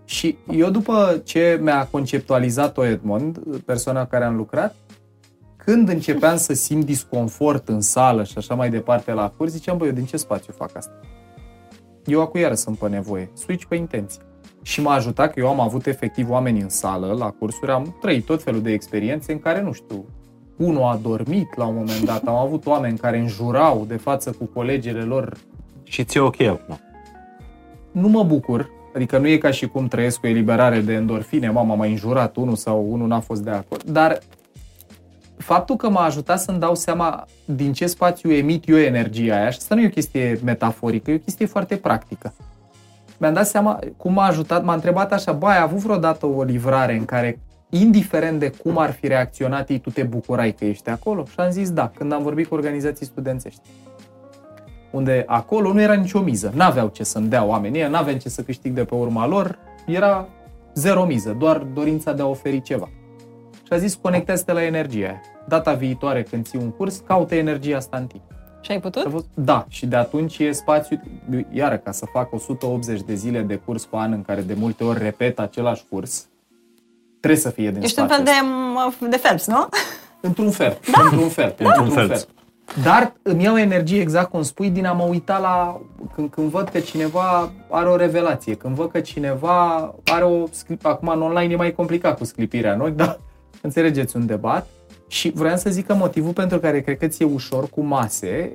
Și eu după ce mi-a conceptualizat-o Edmond, persoana cu care am lucrat, când începeam să simt disconfort în sală și așa mai departe la curs, ziceam, băi, eu din ce spațiu fac asta? Eu acu iară sunt pe nevoie. Switch pe intenție. Și m-a ajutat că eu am avut efectiv oameni în sală, la cursuri, am trăit tot felul de experiențe în care, nu știu, unul a dormit la un moment dat, am avut oameni care înjurau de față cu colegele lor. Și ți-e ok acum. Nu mă bucur, adică nu e ca și cum trăiesc o eliberare de endorfine, mama m-a înjurat unul sau unul n-a fost de acord, dar faptul că m-a ajutat să-mi dau seama din ce spațiu emit eu energia aia, și asta nu e o chestie metaforică, e o chestie foarte practică. Mi-am dat seama cum m-a ajutat, m-a întrebat așa, bă, ai avut vreodată o livrare în care, indiferent de cum ar fi reacționat ei, tu te bucurai că ești acolo? Și am zis da, când am vorbit cu organizații studențești. Unde acolo nu era nicio miză, n-aveau ce să-mi dea oamenii, n-aveam ce să câștig de pe urma lor, era zero miză, doar dorința de a oferi ceva. Și a zis, conectează-te la energia aia. Data viitoare când ții un curs, caută energia asta în tine. Și ai A putut? fost- Da, și de atunci e spațiu, iară, ca să fac 180 de zile de curs pe an în care de multe ori repet același curs, trebuie să fie din Ești un spațiul fel ăsta. de, de Phelps, nu? Într-un fel, da. într-un fel, Într-un fel. Dar îmi iau energie, exact cum spui, din a mă uita la... Când, când văd că cineva are o revelație, când văd că cineva are o... sclip- Acum în online e mai complicat cu sclipirea în ochi, dar înțelegeți un debat. Și vreau să zic că motivul pentru care cred că ți-e ușor cu mase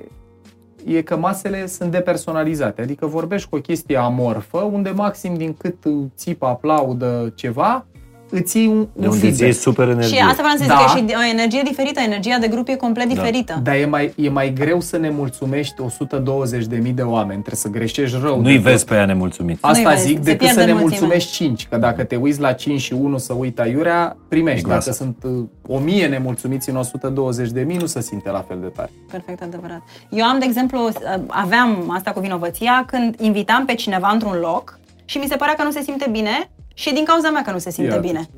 e că masele sunt depersonalizate. Adică vorbești cu o chestie amorfă, unde maxim din cât țipă, aplaudă ceva, îți iei un, De un unde îți iei feedback. super energie. Și asta vreau să zic, Da. că e și o energie diferită, energia de grup e complet diferită. Dar e mai, e mai greu să ne mulțumești 120.000 de oameni, trebuie să greșești rău. Nu-i de tot. vezi pe ea nemulțumiți. Nu-i Asta vezi, zic, se decât pierde să ne în mulțime. mulțumești 5, că dacă te uiți la 5 și 1 să uită aiurea, primești. E groasă. Dacă sunt uh, 1000 nemulțumiți în 120 de mii, nu se simte la fel de tare. Perfect adevărat. Eu am, de exemplu, aveam asta cu vinovăția când invitam pe cineva într-un loc și mi se părea că nu se simte bine și e din cauza mea că nu se simte Ia, bine.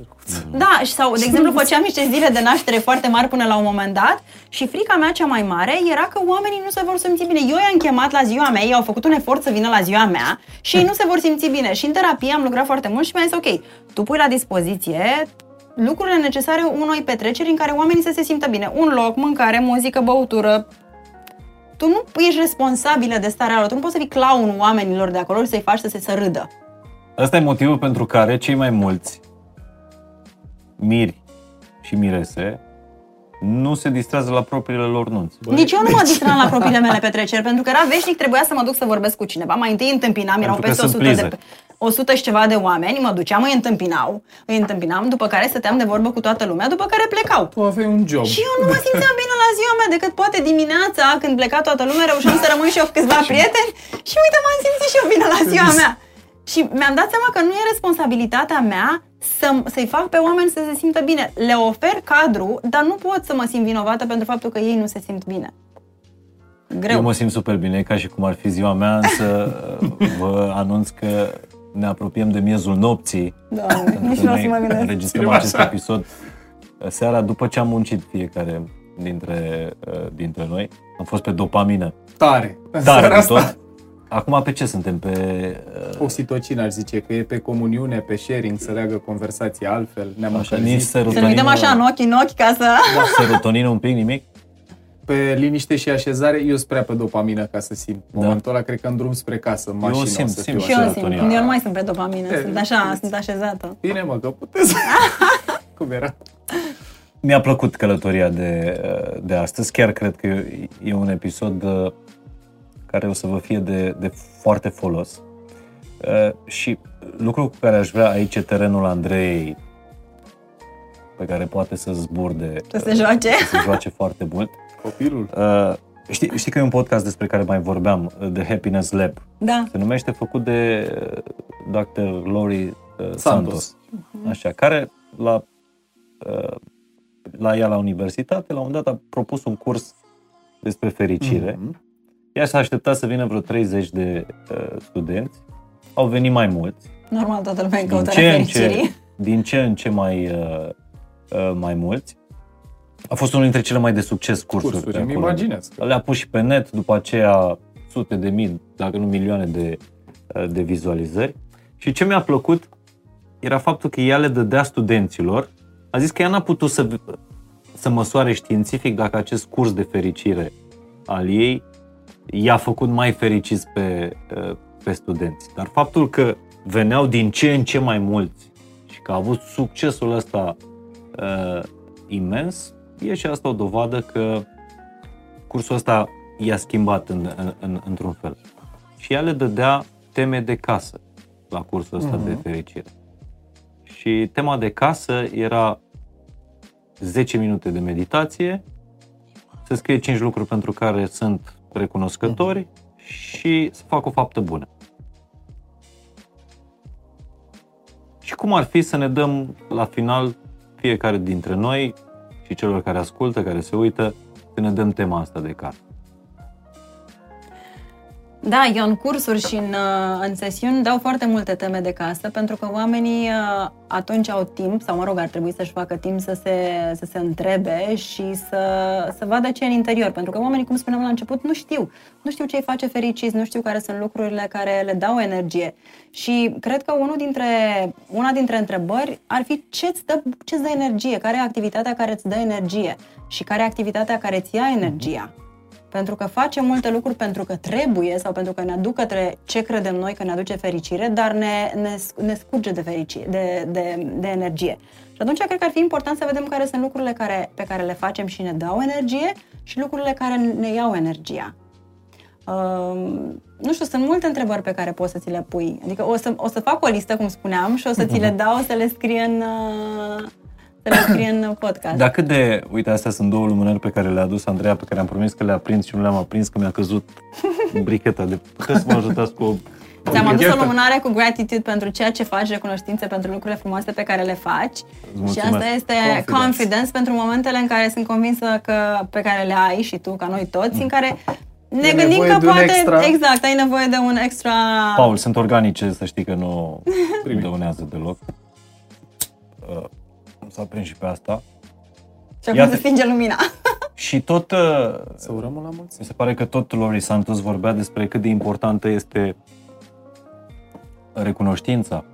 Da, și sau, de exemplu, făceam niște zile de naștere foarte mari până la un moment dat și frica mea cea mai mare era că oamenii nu se vor simți bine. Eu i-am chemat la ziua mea, ei au făcut un efort să vină la ziua mea și ei nu se vor simți bine. Și în terapie am lucrat foarte mult și mi-a zis, ok, tu pui la dispoziție lucrurile necesare unei petreceri în care oamenii să se simtă bine. Un loc, mâncare, muzică, băutură, tu nu ești responsabilă de starea lor, tu nu poți să fii clown oamenilor de acolo și să-i faci să se să râdă. Ăsta e motivul pentru care cei mai mulți miri și mirese nu se distrează la propriile lor nunți. Nici eu nu mă distram la propriile mele petreceri, pentru că era veșnic, trebuia să mă duc să vorbesc cu cineva. Mai întâi întâmpinam, erau Pentru că peste sunt 100 de, pleaser. 100 și ceva de oameni, mă duceam, îi întâmpinau, îi întâmpinam, după care stăteam de vorbă cu toată lumea, după care plecau. Tu aveai un job. Și eu nu mă simțeam bine la ziua mea, decât poate dimineața, când pleca toată lumea, reușeam să rămân și eu cu câțiva prieteni și uite, m-am simțit și eu bine la ziua mea. Și mi-am dat seama că nu e responsabilitatea mea să, să-i fac pe oameni să se simtă bine. Le ofer cadru, dar nu pot să mă simt vinovată pentru faptul că ei nu se simt bine. Greu. Eu mă simt super bine, ca și cum ar fi ziua mea, însă vă anunț că ne apropiem de miezul nopții. Doamne, pentru nici că nu o să noi mă gândesc. înregistrăm Ținem acest așa. episod seara după ce am muncit fiecare dintre, uh, dintre noi. Am fost pe dopamină. Tare. În Tare seara de asta. tot. Acum pe ce suntem? Pe... uh, Oxitocin aș zice că e pe comuniune, pe sharing, să leagă conversația altfel. Ne-am Așa, încălzit. nici Să ne serotonină, uităm așa în ochi în ochi ca să... serotonină un pic, nimic? Pe liniște și așezare, eu sunt prea pe dopamină ca să simt. Da. Momentul ăla, cred că în drum spre casă, în mașină, simt, o să simt fiu Și eu așa. simt. serotonină. Eu nu mai sunt pe dopamină, E, sunt așa, știți. sunt așezată. Bine mă, că puteți. Cum era? Mi-a plăcut călătoria de, uh, de astăzi. Chiar cred că e- e un episod uh, care o să vă fie de, de foarte folos. Uh, Și lucrul cu care aș vrea aici e terenul Andrei pe care poate să zburde, Să se joace. să se joace foarte mult. Copilul. Uh, Știi, știi că e un podcast despre care mai vorbeam, uh, The Happiness Lab. Da. Se numește făcut de uh, Dr. Lori uh, Santos. Santos. Așa, care la, uh, la ea la universitate, la un dat a propus un curs despre fericire. Mhm. Ea s-a așteptat să vină vreo 30 de uh, studenți. Au venit mai mulți. Normal, toată lumea în Din căutarea ce, în ce, fericirii. din ce în ce mai, uh, uh, mai mulți. A fost unul dintre cele mai de succes cursuri. Cursuri, pe îmi acolo. imaginez. Le-a pus și pe net, după aceea sute de mii, dacă nu milioane de, uh, de vizualizări. Și ce mi-a plăcut era faptul că ea le dădea studenților. A zis că ea n-a putut să, să măsoare științific dacă acest curs de fericire al ei i-a făcut mai fericiți pe, uh, pe studenți. Dar faptul că veneau din ce în ce mai mulți și că a avut succesul ăsta uh, imens, e și asta o dovadă că cursul ăsta i-a schimbat în, în, în, într-un fel. Și ea le dădea teme de casă la cursul ăsta de fericire. Și tema de casă era 10 minute de meditație, să scrie 5 lucruri pentru care sunt recunoscători și să fac o faptă bună. Și cum ar fi să ne dăm la final fiecare dintre noi și celor care ascultă, care se uită, să ne dăm tema asta de casă. Da, eu în cursuri și în, uh, în sesiuni dau foarte multe teme de casă, pentru că oamenii uh, atunci au timp, sau mă rog, ar trebui să-și facă timp să se, să se întrebe și să, să vadă ce e în interior. Pentru că oamenii, cum spuneam la început, nu știu. Nu știu ce îi face fericiți, nu știu care sunt lucrurile care le dau energie. Și cred că unul dintre, una dintre întrebări ar fi ce-ți dă, ce-ți dă energie, care e activitatea care îți dă energie și care e activitatea care îți ia energia. Pentru că facem multe lucruri pentru că trebuie sau pentru că ne aduc către ce credem noi că ne aduce fericire, dar ne, ne, ne scurge de, fericire, de, de, de energie. Și atunci cred că ar fi important să vedem care sunt lucrurile care, pe care le facem și ne dau energie și lucrurile care ne iau energia. Uh, nu știu, sunt multe întrebări pe care poți să ți le pui. Adică o să, o să fac o listă, cum spuneam, și o să ți le dau să le scrie în, uh, să le scrie în podcast. Dar cât de... Uite, astea sunt două lumânări pe care le-a adus Andreea, pe care am promis că le-a prins și nu le-am aprins, că mi-a căzut bricheta de... Puteți să mă ajutați cu o... Ți-am adus o Ghetă. lumânare cu gratitude pentru ceea ce faci, recunoștință pentru lucrurile frumoase pe care le faci. Și mulțumesc. asta este Confidence. confidence. pentru momentele în care sunt convinsă că pe care le ai și tu, ca noi toți, în care ne E gândim nevoie că de un poate, extra. exact, ai nevoie de un extra... Paul, sunt organice, să știi că nu dăunează deloc. Uh, S-a prins și pe asta. Și acum Iată. se stinge lumina. Și tot, uh, Să urăm la mulți. mi se pare că tot Lori Santos vorbea despre cât de importantă este recunoștința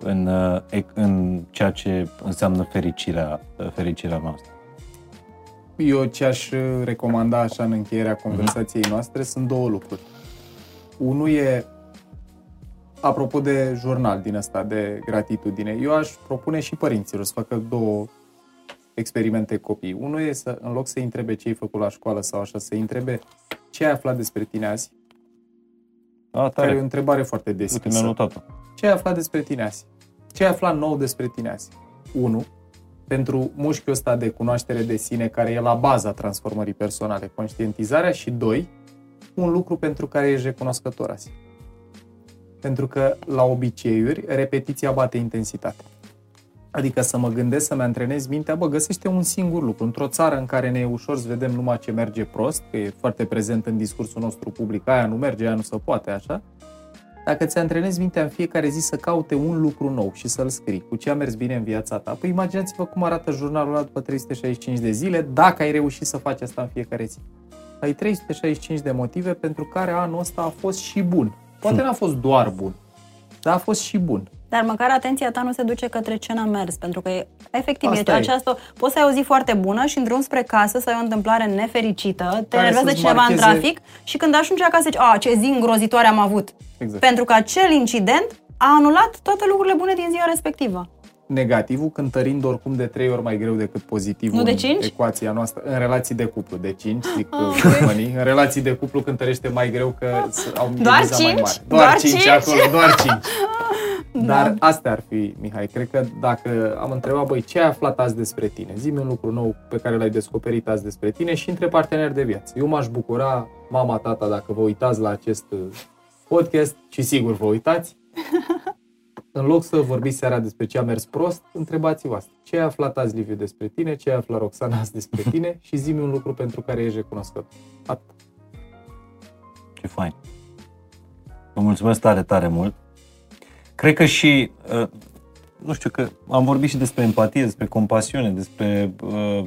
în, uh, ec- în ceea ce înseamnă fericirea, uh, fericirea noastră. Eu ce aș recomanda așa în încheierea conversației noastre sunt două lucruri. Unul e, apropo de jurnal din ăsta, de gratitudine, eu aș propune și părinților să facă două experimente copii. Unul e să, în loc să-i întrebe ce ai făcut la școală sau așa, să-i întrebe ce ai aflat despre tine azi, A, care e o tare. întrebare foarte Uite, mi-am deschisă. notat-o. Ce ai aflat despre tine azi? Ce ai aflat nou despre tine azi? 1. Pentru mușchiul ăsta de cunoaștere de sine care e la baza transformării personale, conștientizarea și 2. Un lucru pentru care ești recunoscător azi. Pentru că la obiceiuri, repetiția bate intensitate. Adică să mă gândesc, să-mi antrenez mintea, bă, găsește un singur lucru. Într-o țară în care ne e ușor să vedem numai ce merge prost, că e foarte prezent în discursul nostru public, aia nu merge, aia nu se poate, așa, dacă ți antrenezi mintea în fiecare zi să caute un lucru nou și să-l scrii, cu ce a mers bine în viața ta, păi imaginați-vă cum arată jurnalul ăla după 365 de zile, dacă ai reușit să faci asta în fiecare zi. Ai 365 de motive pentru care anul ăsta a fost și bun. Poate n-a fost doar bun, dar a fost și bun. Dar măcar atenția ta nu se duce către ce n-a mers, pentru că e, efectiv Asta e e. această, poți să ai o zi foarte bună și în drum spre casă să ai o întâmplare nefericită, te Care enervează să-ți cineva în marcheze- trafic și când ajungi acasă zici, a, ce zi îngrozitoare am avut. Exact. Pentru că acel incident a anulat toate lucrurile bune din ziua respectivă. Negativul cântărind oricum de trei ori mai greu decât pozitivul Nu de în cinci? ecuația noastră, în relații de cuplu, de 5, zic Ah, ah, ok. românii, în relații de cuplu cântărește mai greu că s- au Doar miza mai cinci? mare. Doar Doar 5 cinci? acolo, doar 5. Dar Da. astea ar fi, Mihai. Cred că dacă am întrebat, băi, ce ai aflat azi despre tine? Zi-mi un lucru nou pe care l-ai descoperit azi despre tine și între parteneri de viață. Eu m-aș bucura, mama, tata, dacă vă uitați la acest uh, podcast și sigur vă uitați, în loc să vorbiți seara despre ce a mers prost, întrebați-vă asta. Ce ai aflat azi, Liviu, despre tine? Ce ai aflat, Roxana, azi despre tine? Și zi-mi un lucru pentru care ești recunoscător. Atât. Ce fain. Vă mulțumesc tare, tare mult. Cred că și, uh, nu știu, că am vorbit și despre empatie, despre compasiune, despre uh,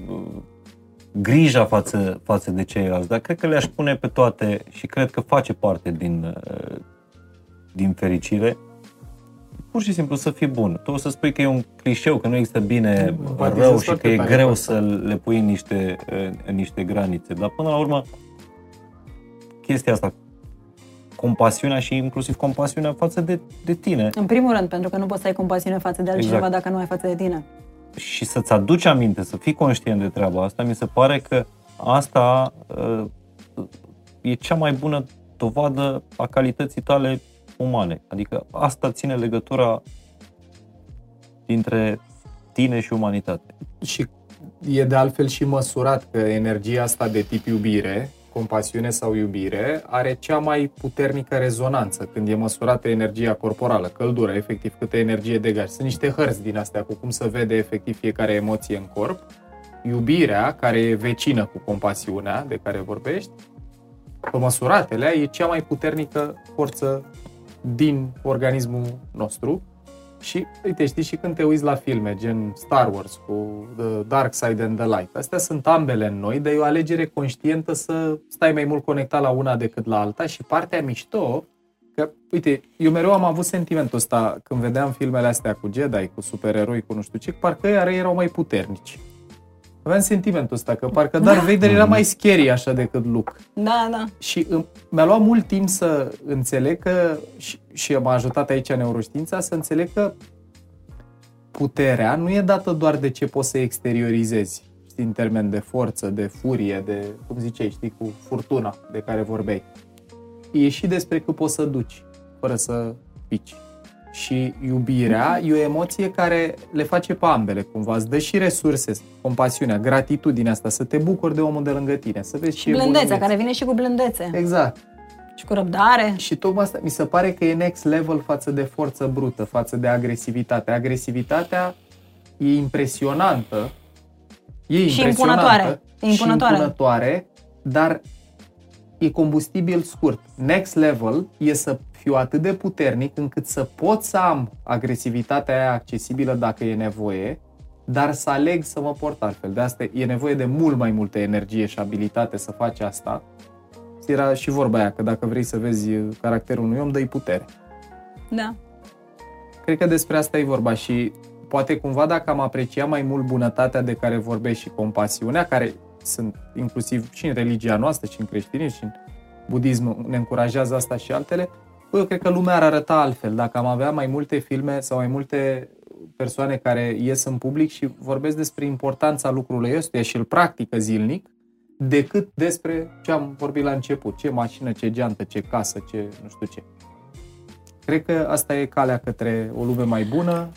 grija față, față de ceilalți, dar cred că le-aș pune pe toate și cred că face parte din, uh, din fericire. Pur și simplu să fii bun. Tu o să spui că e un clișeu, că nu există bine, Empatizez rău și foarte că e tare greu cu asta. să le pui în niște, în niște granițe. Dar până la urmă, chestia asta, compasiunea și inclusiv compasiunea față de, de tine În primul rând, pentru că nu poți să ai compasiune față de altcineva Exact. dacă nu ai față de tine. și să-ți aduci aminte, să fii conștient de treaba asta, mi se pare că asta uh, e cea mai bună dovadă a calității tale umane. Adică asta ține legătura dintre tine și umanitate. Și e de altfel și măsurat că energia asta de tip iubire, compasiune sau iubire, are cea mai puternică rezonanță când e măsurată energia corporală, căldură, efectiv câtă energie degaj. Sunt niște hărți din astea cu cum se vede efectiv fiecare emoție în corp. Iubirea, care e vecină cu compasiunea de care vorbești, pe măsuratele, e cea mai puternică forță din organismul nostru și, uite, știi, și când te uiți la filme, gen Star Wars cu The Dark Side and the Light, astea sunt ambele în noi, dar e o alegere conștientă să stai mai mult conectat la una decât la alta și partea mișto, că, uite, eu mereu am avut sentimentul ăsta când vedeam filmele astea cu Jedi, cu supereroi, cu nu știu ce, parcă ei erau mai puternici. Aveam sentimentul ăsta, că parcă Darth Vader era mai scary așa decât Luke. Da, da. Și îmi- mi-a luat mult timp să înțeleg că, și, și m-a ajutat aici neuroștiința, să înțeleg că puterea nu e dată doar de ce poți să exteriorizezi, știi, în termen de forță, de furie, de, cum ziceai, știi, cu furtuna de care vorbeai. e și despre cât poți să duci, fără să pici. Și iubirea e o emoție care le face pe ambele, cumva. Îți dă și resurse, compasiunea, gratitudinea asta, să te bucuri de omul de lângă tine, să vezi Și ce e bun în blândețea, viață. care vine și cu blândețe. Exact. Și cu răbdare. Și tocmai asta mi se pare că e next level față de forță brută, față de agresivitate. Agresivitatea e impresionantă, e Și impresionantă impunătoare. E impunătoare. și impunătoare, dar e combustibil scurt. Next level e să fiu atât de puternic încât să pot să am agresivitatea aia accesibilă dacă e nevoie, dar să aleg să mă port altfel. De asta e nevoie de mult mai multă energie și abilitate să faci asta. Era și vorba aia, că dacă vrei să vezi caracterul unui om, dă-i putere. Da. Cred că despre asta e vorba și poate cumva dacă am apreciat mai mult bunătatea de care vorbești și compasiunea, care sunt inclusiv și în religia noastră, și în creștinism, și în budism ne încurajează asta și altele, bă, eu cred că lumea ar arăta altfel dacă am avea mai multe filme sau mai multe persoane care ies în public și vorbesc despre importanța lucrului ăstuia și îl practică zilnic, decât despre ce am vorbit la început, ce mașină, ce geantă, ce casă, ce nu știu ce. Cred că asta e calea către o lume mai bună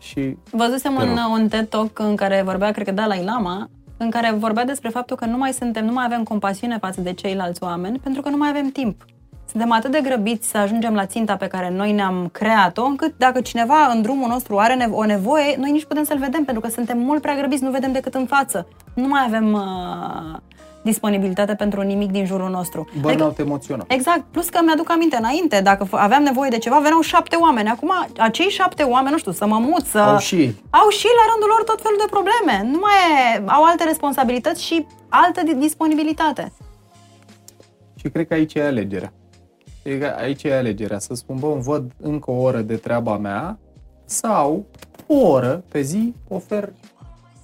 și Văzusem Te un, rog. un TED Talk în care vorbea, cred că Dalai Lama, în care vorbea despre faptul că nu mai suntem, nu mai avem compasiune față de ceilalți oameni, pentru că nu mai avem timp. Suntem atât de grăbiți să ajungem la ținta pe care noi ne-am creat-o, încât dacă cineva în drumul nostru are nevo- o nevoie, noi nici putem să-l vedem, pentru că suntem mult prea grăbiți, nu vedem decât în față. Nu mai avem uh, disponibilitate pentru nimic din jurul nostru. burnout emoțional. Exact, plus că mi-aduc aminte înainte, dacă f- aveam nevoie de ceva, veneau șapte oameni. Acum, acei șapte oameni, nu știu, să mă mut, să... Au și ei. au și la rândul lor tot felul de probleme. Nu mai e, au alte responsabilități și altă di- disponibilitate. Și cred că aici e alegerea. E că Aici e alegerea. Să spun, bă, îmi văd încă o oră de treaba mea sau o oră pe zi ofer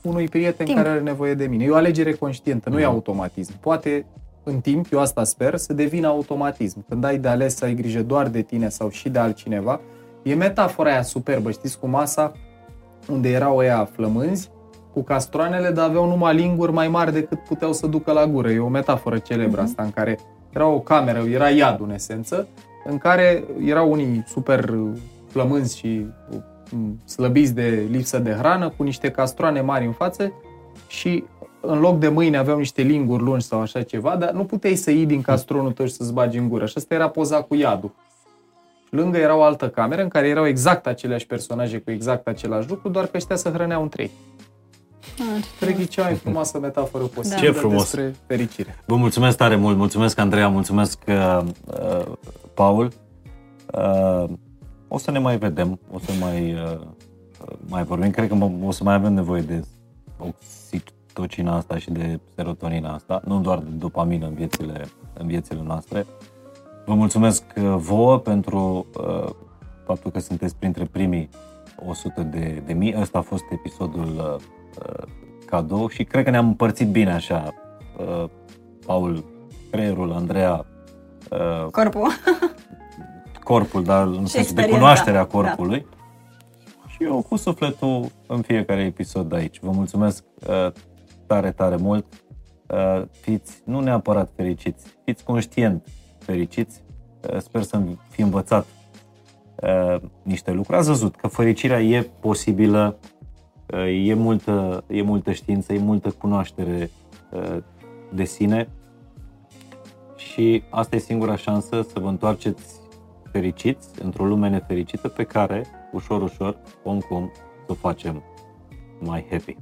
unui prieten Timp. care are nevoie de mine. E o alegere conștientă, nu e automatism. Poate în timp, eu asta sper, să devină automatism. Când ai de ales să ai grijă doar de tine sau și de altcineva, e metafora aia superbă, știți, cu masa unde erau ăia flămânzi, cu castroanele, dar aveau numai linguri mai mari decât puteau să ducă la gură. E o metaforă celebră asta, în care era o cameră, era iadul în esență, în care erau unii super flămânzi și mm, slăbiți de lipsă de hrană, cu niște castroane mari în față și în loc de mâini aveau niște linguri lungi sau așa ceva, dar nu puteai să iei din castronul tău și să-ți bagi în gură. Și asta era poza cu iadul. Lângă era o altă cameră în care erau exact aceleași personaje cu exact același lucru, doar că ăștia se hrăneau în trei. Cred că e cea mai frumoasă metaforă posibilă Ce frumos. despre fericire. Vă mulțumesc tare mult, mulțumesc Andreea, mulțumesc uh, uh, Paul. Uh, o să ne mai vedem, o să mai, uh, mai vorbim. Cred că mă- o să mai avem nevoie de oxitocina asta și de serotonina asta, nu doar de dopamină în viețile, în viețile noastre. Vă mulțumesc uh, vouă pentru uh, faptul că sunteți printre primii 100 de, de mii. Ăsta a fost episodul uh, uh, cadou și cred că ne-am împărțit bine așa. Uh, Paul, creierul, Andreea, uh, Corpul. corpul, dar în sensul de experiența, cunoașterea da. corpului. Și eu cu sufletul în fiecare episod de aici. Vă mulțumesc uh, tare, tare mult. Uh, fiți nu neapărat fericiți, fiți conștient fericiți. Uh, sper să fi învățat uh, niște lucruri. Ați văzut că fericirea e posibilă, uh, e, multă, e multă știință, e multă cunoaștere uh, de sine și asta e singura șansă să vă întoarceți fericiți într-o lume nefericită pe care, ușor, ușor, om cu om, să o facem mai happy.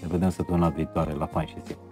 Ne vedem săptămâna viitoare la Fain și Simplu.